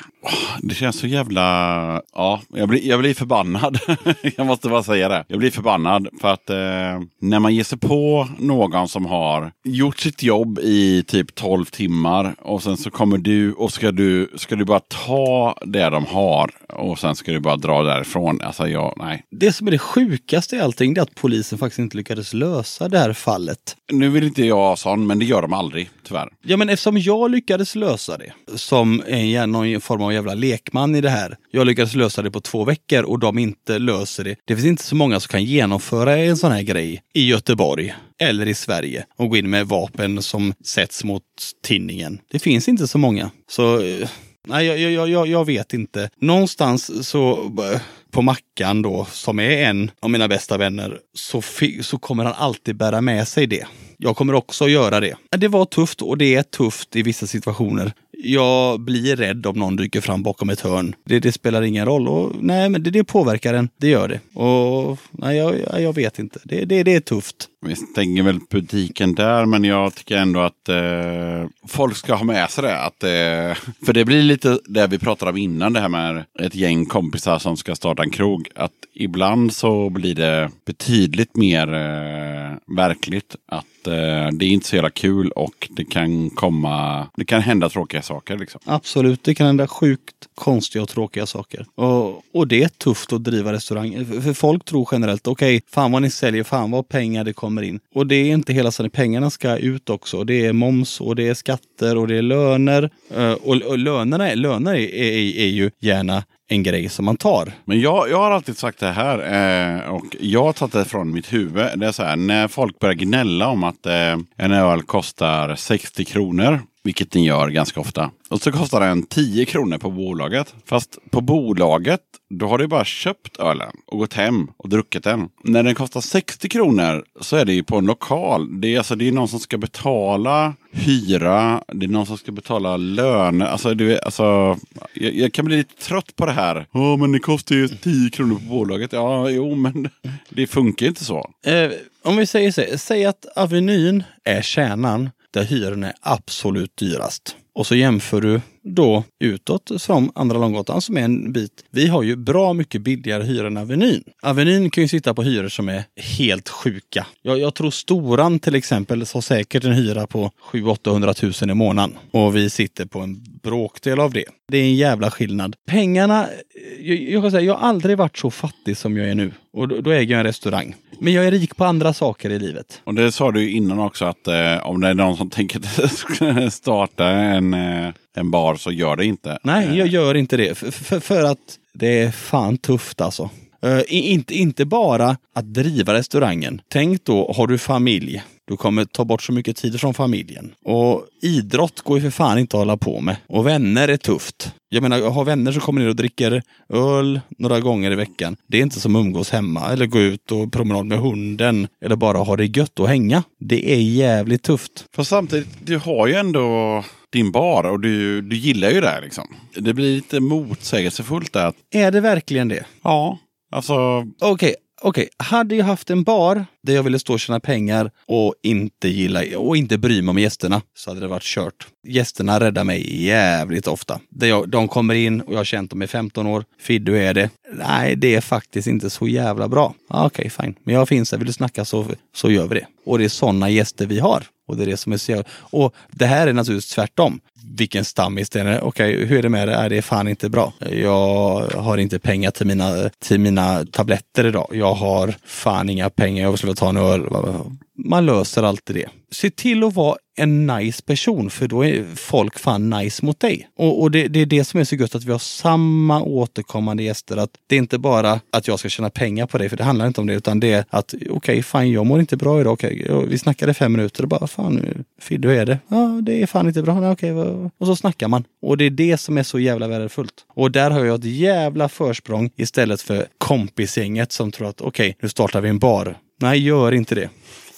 B: Det känns så jävla... Ja, jag blir, jag blir förbannad. jag måste bara säga det. Jag blir förbannad för att eh, när man ger sig på någon som har gjort sitt jobb i typ 12 timmar och sen så kommer du och ska du, ska du bara ta det de har och sen ska du bara dra därifrån. Alltså jag, nej.
A: Det som är det sjukaste i allting det är att polisen faktiskt inte lyckades lösa det här fallet.
B: Nu vill inte jag ha sån, men det gör de aldrig, tyvärr.
A: Ja, men eftersom jag lyckades lösa det som en, någon form av jävla lekman i det här. Jag lyckades lösa det på två veckor och de inte löser det. Det finns inte så många som kan genomföra en sån här grej i Göteborg eller i Sverige och gå in med vapen som sätts mot tinningen. Det finns inte så många. Så eh, nej, jag, jag, jag, jag vet inte. Någonstans så eh, på Mackan då, som är en av mina bästa vänner, så, så kommer han alltid bära med sig det. Jag kommer också göra det. Det var tufft och det är tufft i vissa situationer. Jag blir rädd om någon dyker fram bakom ett hörn. Det, det spelar ingen roll. Och, nej, men det, det påverkar en. Det gör det. Och nej, jag, jag- vet inte. Det, det, det är tufft.
B: Vi stänger väl butiken där, men jag tycker ändå att eh, folk ska ha med sig det. Att, eh, för det blir lite det vi pratade om innan, det här med ett gäng kompisar som ska starta en krog. Att ibland så blir det betydligt mer eh, verkligt. Att eh, det är inte så jävla kul och det kan komma, det kan hända tråkiga saker. Liksom.
A: Absolut, det kan hända sjukt konstiga och tråkiga saker. Och, och det är tufft att driva restaurang. För, för folk tror generellt, okej, fan vad ni säljer, fan vad pengar det kommer in. Och det är inte hela tiden Pengarna ska ut också. Det är moms och det är skatter och det är löner. Eh, och, och lönerna, är- löner är, är, är ju gärna en grej som man tar.
B: Men jag, jag har alltid sagt det här eh, och jag har tagit det från mitt huvud. Det är så här, när folk börjar gnälla om att eh, en öl kostar 60 kronor, vilket den gör ganska ofta. Och så kostar den 10 kronor på bolaget. Fast på bolaget, då har du bara köpt ölen och gått hem och druckit den. När den kostar 60 kronor så är det ju på en lokal. Det är, alltså, det är någon som ska betala hyra, det är någon som ska betala löner. Alltså, du, alltså, jag, jag kan bli lite trött på det här. Ja, men det kostar ju 10 kronor på bolaget. Ja, jo, men det funkar inte så.
A: Eh, om vi säger så, säg att Avenyn är kärnan där hyran är absolut dyrast. Och så jämför du då utåt som Andra Långgatan som är en bit. Vi har ju bra mycket billigare hyror än Avenyn. Avenyn kan ju sitta på hyror som är helt sjuka. Jag, jag tror Storan till exempel har säkert en hyra på 700-800 000 i månaden. Och vi sitter på en bråkdel av det. Det är en jävla skillnad. Pengarna, jag, jag kan säga, jag har aldrig varit så fattig som jag är nu. Och då, då äger jag en restaurang. Men jag är rik på andra saker i livet.
B: Och det sa du innan också att eh, om det är någon som tänker starta en, eh, en bar så gör det inte.
A: Nej, jag gör inte det. För, för, för att det är fan tufft alltså. Uh, inte, inte bara att driva restaurangen. Tänk då, har du familj. Du kommer ta bort så mycket tid från familjen. Och idrott går ju för fan inte att hålla på med. Och vänner är tufft. Jag menar, jag har vänner som kommer ner och dricker öl några gånger i veckan. Det är inte som umgås hemma eller gå ut och promenad med hunden. Eller bara ha det gött och hänga. Det är jävligt tufft.
B: Fast samtidigt, du har ju ändå din bar och du, du gillar ju det här liksom. Det blir lite motsägelsefullt där. att-
A: Är det verkligen det?
B: Ja, alltså
A: Okej, okej. Hade jag haft en bar där jag ville stå och tjäna pengar och inte gilla och inte bry mig om gästerna så hade det varit kört. Gästerna räddar mig jävligt ofta. Jag, de kommer in och jag har känt dem i 15 år. Fiddu är det. Nej, det är faktiskt inte så jävla bra. Okej, Okej, fine. Men jag finns där. Vill du snacka så, så gör vi det. Och det är sådana gäster vi har. Och det är det som är så jävla... Och det här är naturligtvis tvärtom. Vilken stammis det är. Okej, hur är det med det? Är det är fan inte bra. Jag har inte pengar till mina, till mina tabletter idag. Jag har fan inga pengar. Jag skulle ta en öl. Man löser alltid det. Se till att vara en nice person för då är folk fan nice mot dig. Och, och det, det är det som är så gött att vi har samma återkommande gäster. Att det är inte bara att jag ska tjäna pengar på dig, för det handlar inte om det, utan det är att okej, okay, fan jag mår inte bra idag. Okay, vi snackade fem minuter och bara fan, Fidde, hur är det? Ja, det är fan inte bra. Nej, okay, och så snackar man. Och det är det som är så jävla värdefullt. Och där har jag ett jävla försprång istället för kompisgänget som tror att okej, nu startar vi en bar. Nej, gör inte det.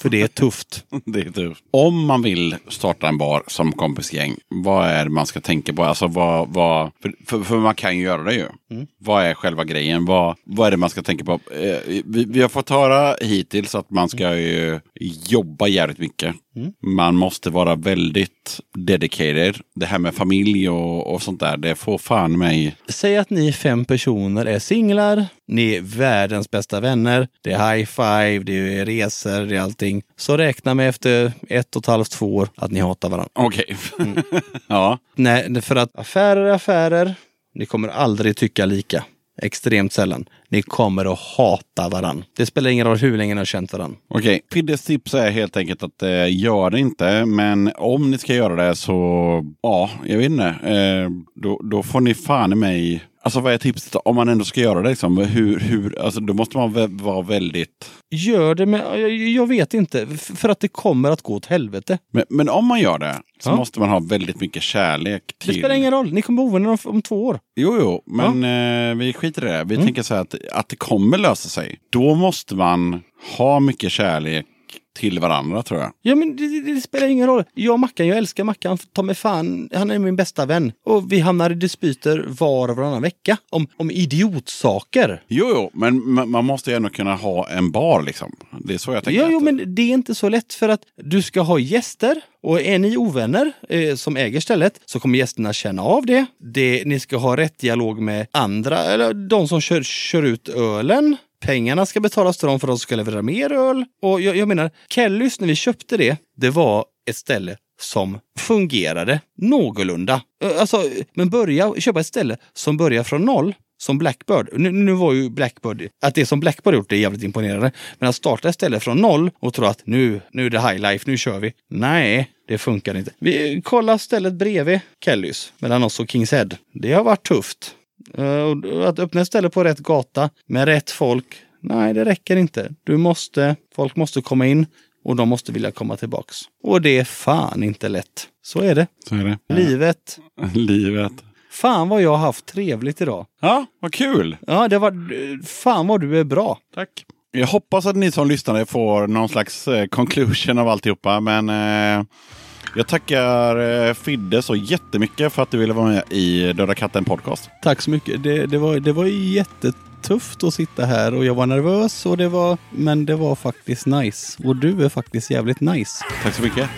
A: För det är tufft.
B: det är tufft. Om man vill starta en bar som kompisgäng, vad är det man ska tänka på? Alltså vad, vad, för, för, för man kan ju göra det ju.
A: Mm.
B: Vad är själva grejen? Vad, vad är det man ska tänka på? Eh, vi, vi har fått höra hittills att man ska ju jobba jävligt mycket.
A: Mm.
B: Man måste vara väldigt dedicated. Det här med familj och, och sånt där, det får fan mig...
A: Säg att ni fem personer är singlar. Ni är världens bästa vänner. Det är high five, det är resor, det är allting. Så räkna med efter ett och ett halvt, två år att ni hatar varandra.
B: Okej.
A: Mm.
B: ja.
A: Nej, för att affärer är affärer. Ni kommer aldrig tycka lika. Extremt sällan. Ni kommer att hata varandra. Det spelar ingen roll hur länge ni har känt varandra.
B: Okej, Piddes tips är helt enkelt att eh, gör det inte. Men om ni ska göra det så, ja, jag vet inte. Eh, då, då får ni fan i mig Alltså vad är tipset om man ändå ska göra det? Liksom? Hur, hur, alltså, då måste man vara väldigt...
A: Gör det, men jag, jag vet inte. För att det kommer att gå åt helvete.
B: Men, men om man gör det så
A: Ja.
B: måste man ha väldigt mycket kärlek
A: Det
B: till...
A: spelar ingen roll. Ni kommer vara om, om två år.
B: Jo, jo, men eh, vi skiter i det. Vi
A: Mm.
B: tänker så här att, att det kommer lösa sig. Då måste man ha mycket kärlek till varandra tror jag.
A: Ja, men det, det, det spelar ingen roll. Jag och Mackan, jag älskar Mackan. Ta mig fan, han är min bästa vän. Och vi hamnar i dispyter var och varannan vecka. Om, om idiotsaker.
B: Jo, jo, men ma- man måste ju ändå kunna ha en bar liksom. Det är så jag tänker.
A: Ja, jo, men det är inte så lätt för att du ska ha gäster. Och är ni ovänner eh, som äger stället så kommer gästerna känna av det. det. Ni ska ha rätt dialog med andra, eller de som kör, kör ut ölen. Pengarna ska betalas till dem för att de ska leverera mer öl. Och jag, jag menar, Kellys, när vi köpte det, det var ett ställe som fungerade någorlunda. Alltså, men börja köpa ett ställe som börjar från noll som Blackbird. Nu, nu var ju Blackbird, att det som Blackbird gjort är jävligt imponerande. Men att starta ett ställe från noll och tro att nu, nu är det high life, nu kör vi. Nej, det funkar inte. Vi kollar stället bredvid Kellys, mellan oss och Kings Head. Det har varit tufft. Eh, Att öppna ett ställe på rätt gata med rätt folk, nej det räcker inte. Du måste, folk måste komma in och de måste vilja komma tillbaks. Och det är fan inte lätt. Så är det.
B: Så är det.
A: Livet.
B: Livet.
A: Fan vad jag har haft trevligt idag.
B: Ja, vad kul!
A: Ja, det var... Fan vad du är bra.
B: Tack. Jag hoppas att ni som lyssnare får någon slags eh, conclusion av alltihopa. Men eh, jag tackar eh, Fidde så jättemycket för att du ville vara med i Döda katten podcast.
A: Tack så mycket. Det, det, var, det var jättetufft att sitta här och jag var nervös och det var... Men det var faktiskt nice. Och du är faktiskt jävligt nice.
B: Tack så mycket.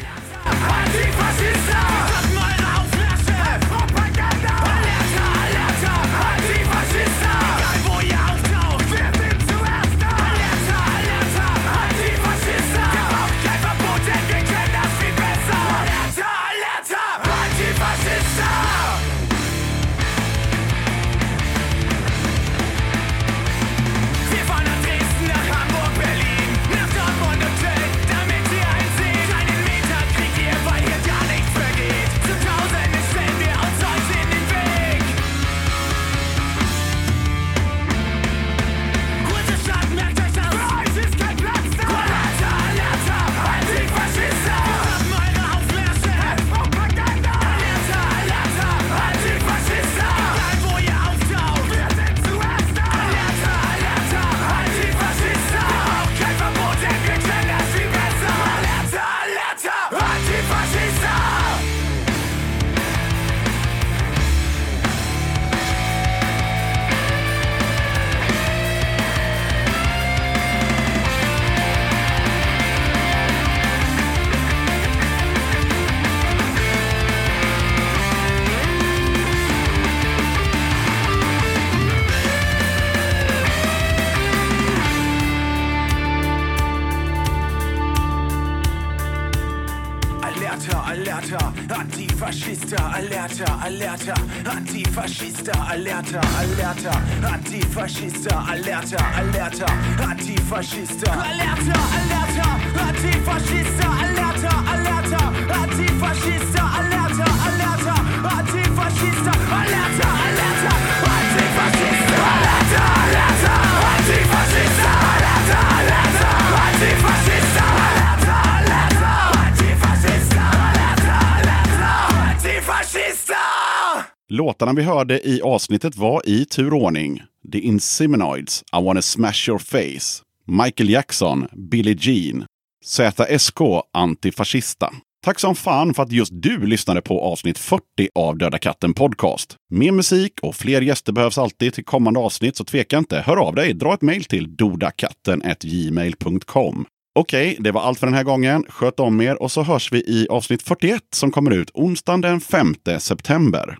B: Låtarna vi hörde i avsnittet var i tur och ordning The Inseminoids, I wanna smash your face, Michael Jackson, Billie Jean, ZSK, Antifascista. Tack som fan för att just du lyssnade på avsnitt 40 av Döda katten Podcast. Mer musik och fler gäster behövs alltid till kommande avsnitt, så tveka inte. Hör av dig, dra ett mejl till dodakatten.gmail.com. Okej, det var allt för den här gången. Sköt om er och så hörs vi i avsnitt 41 som kommer ut onsdagen den 5 september.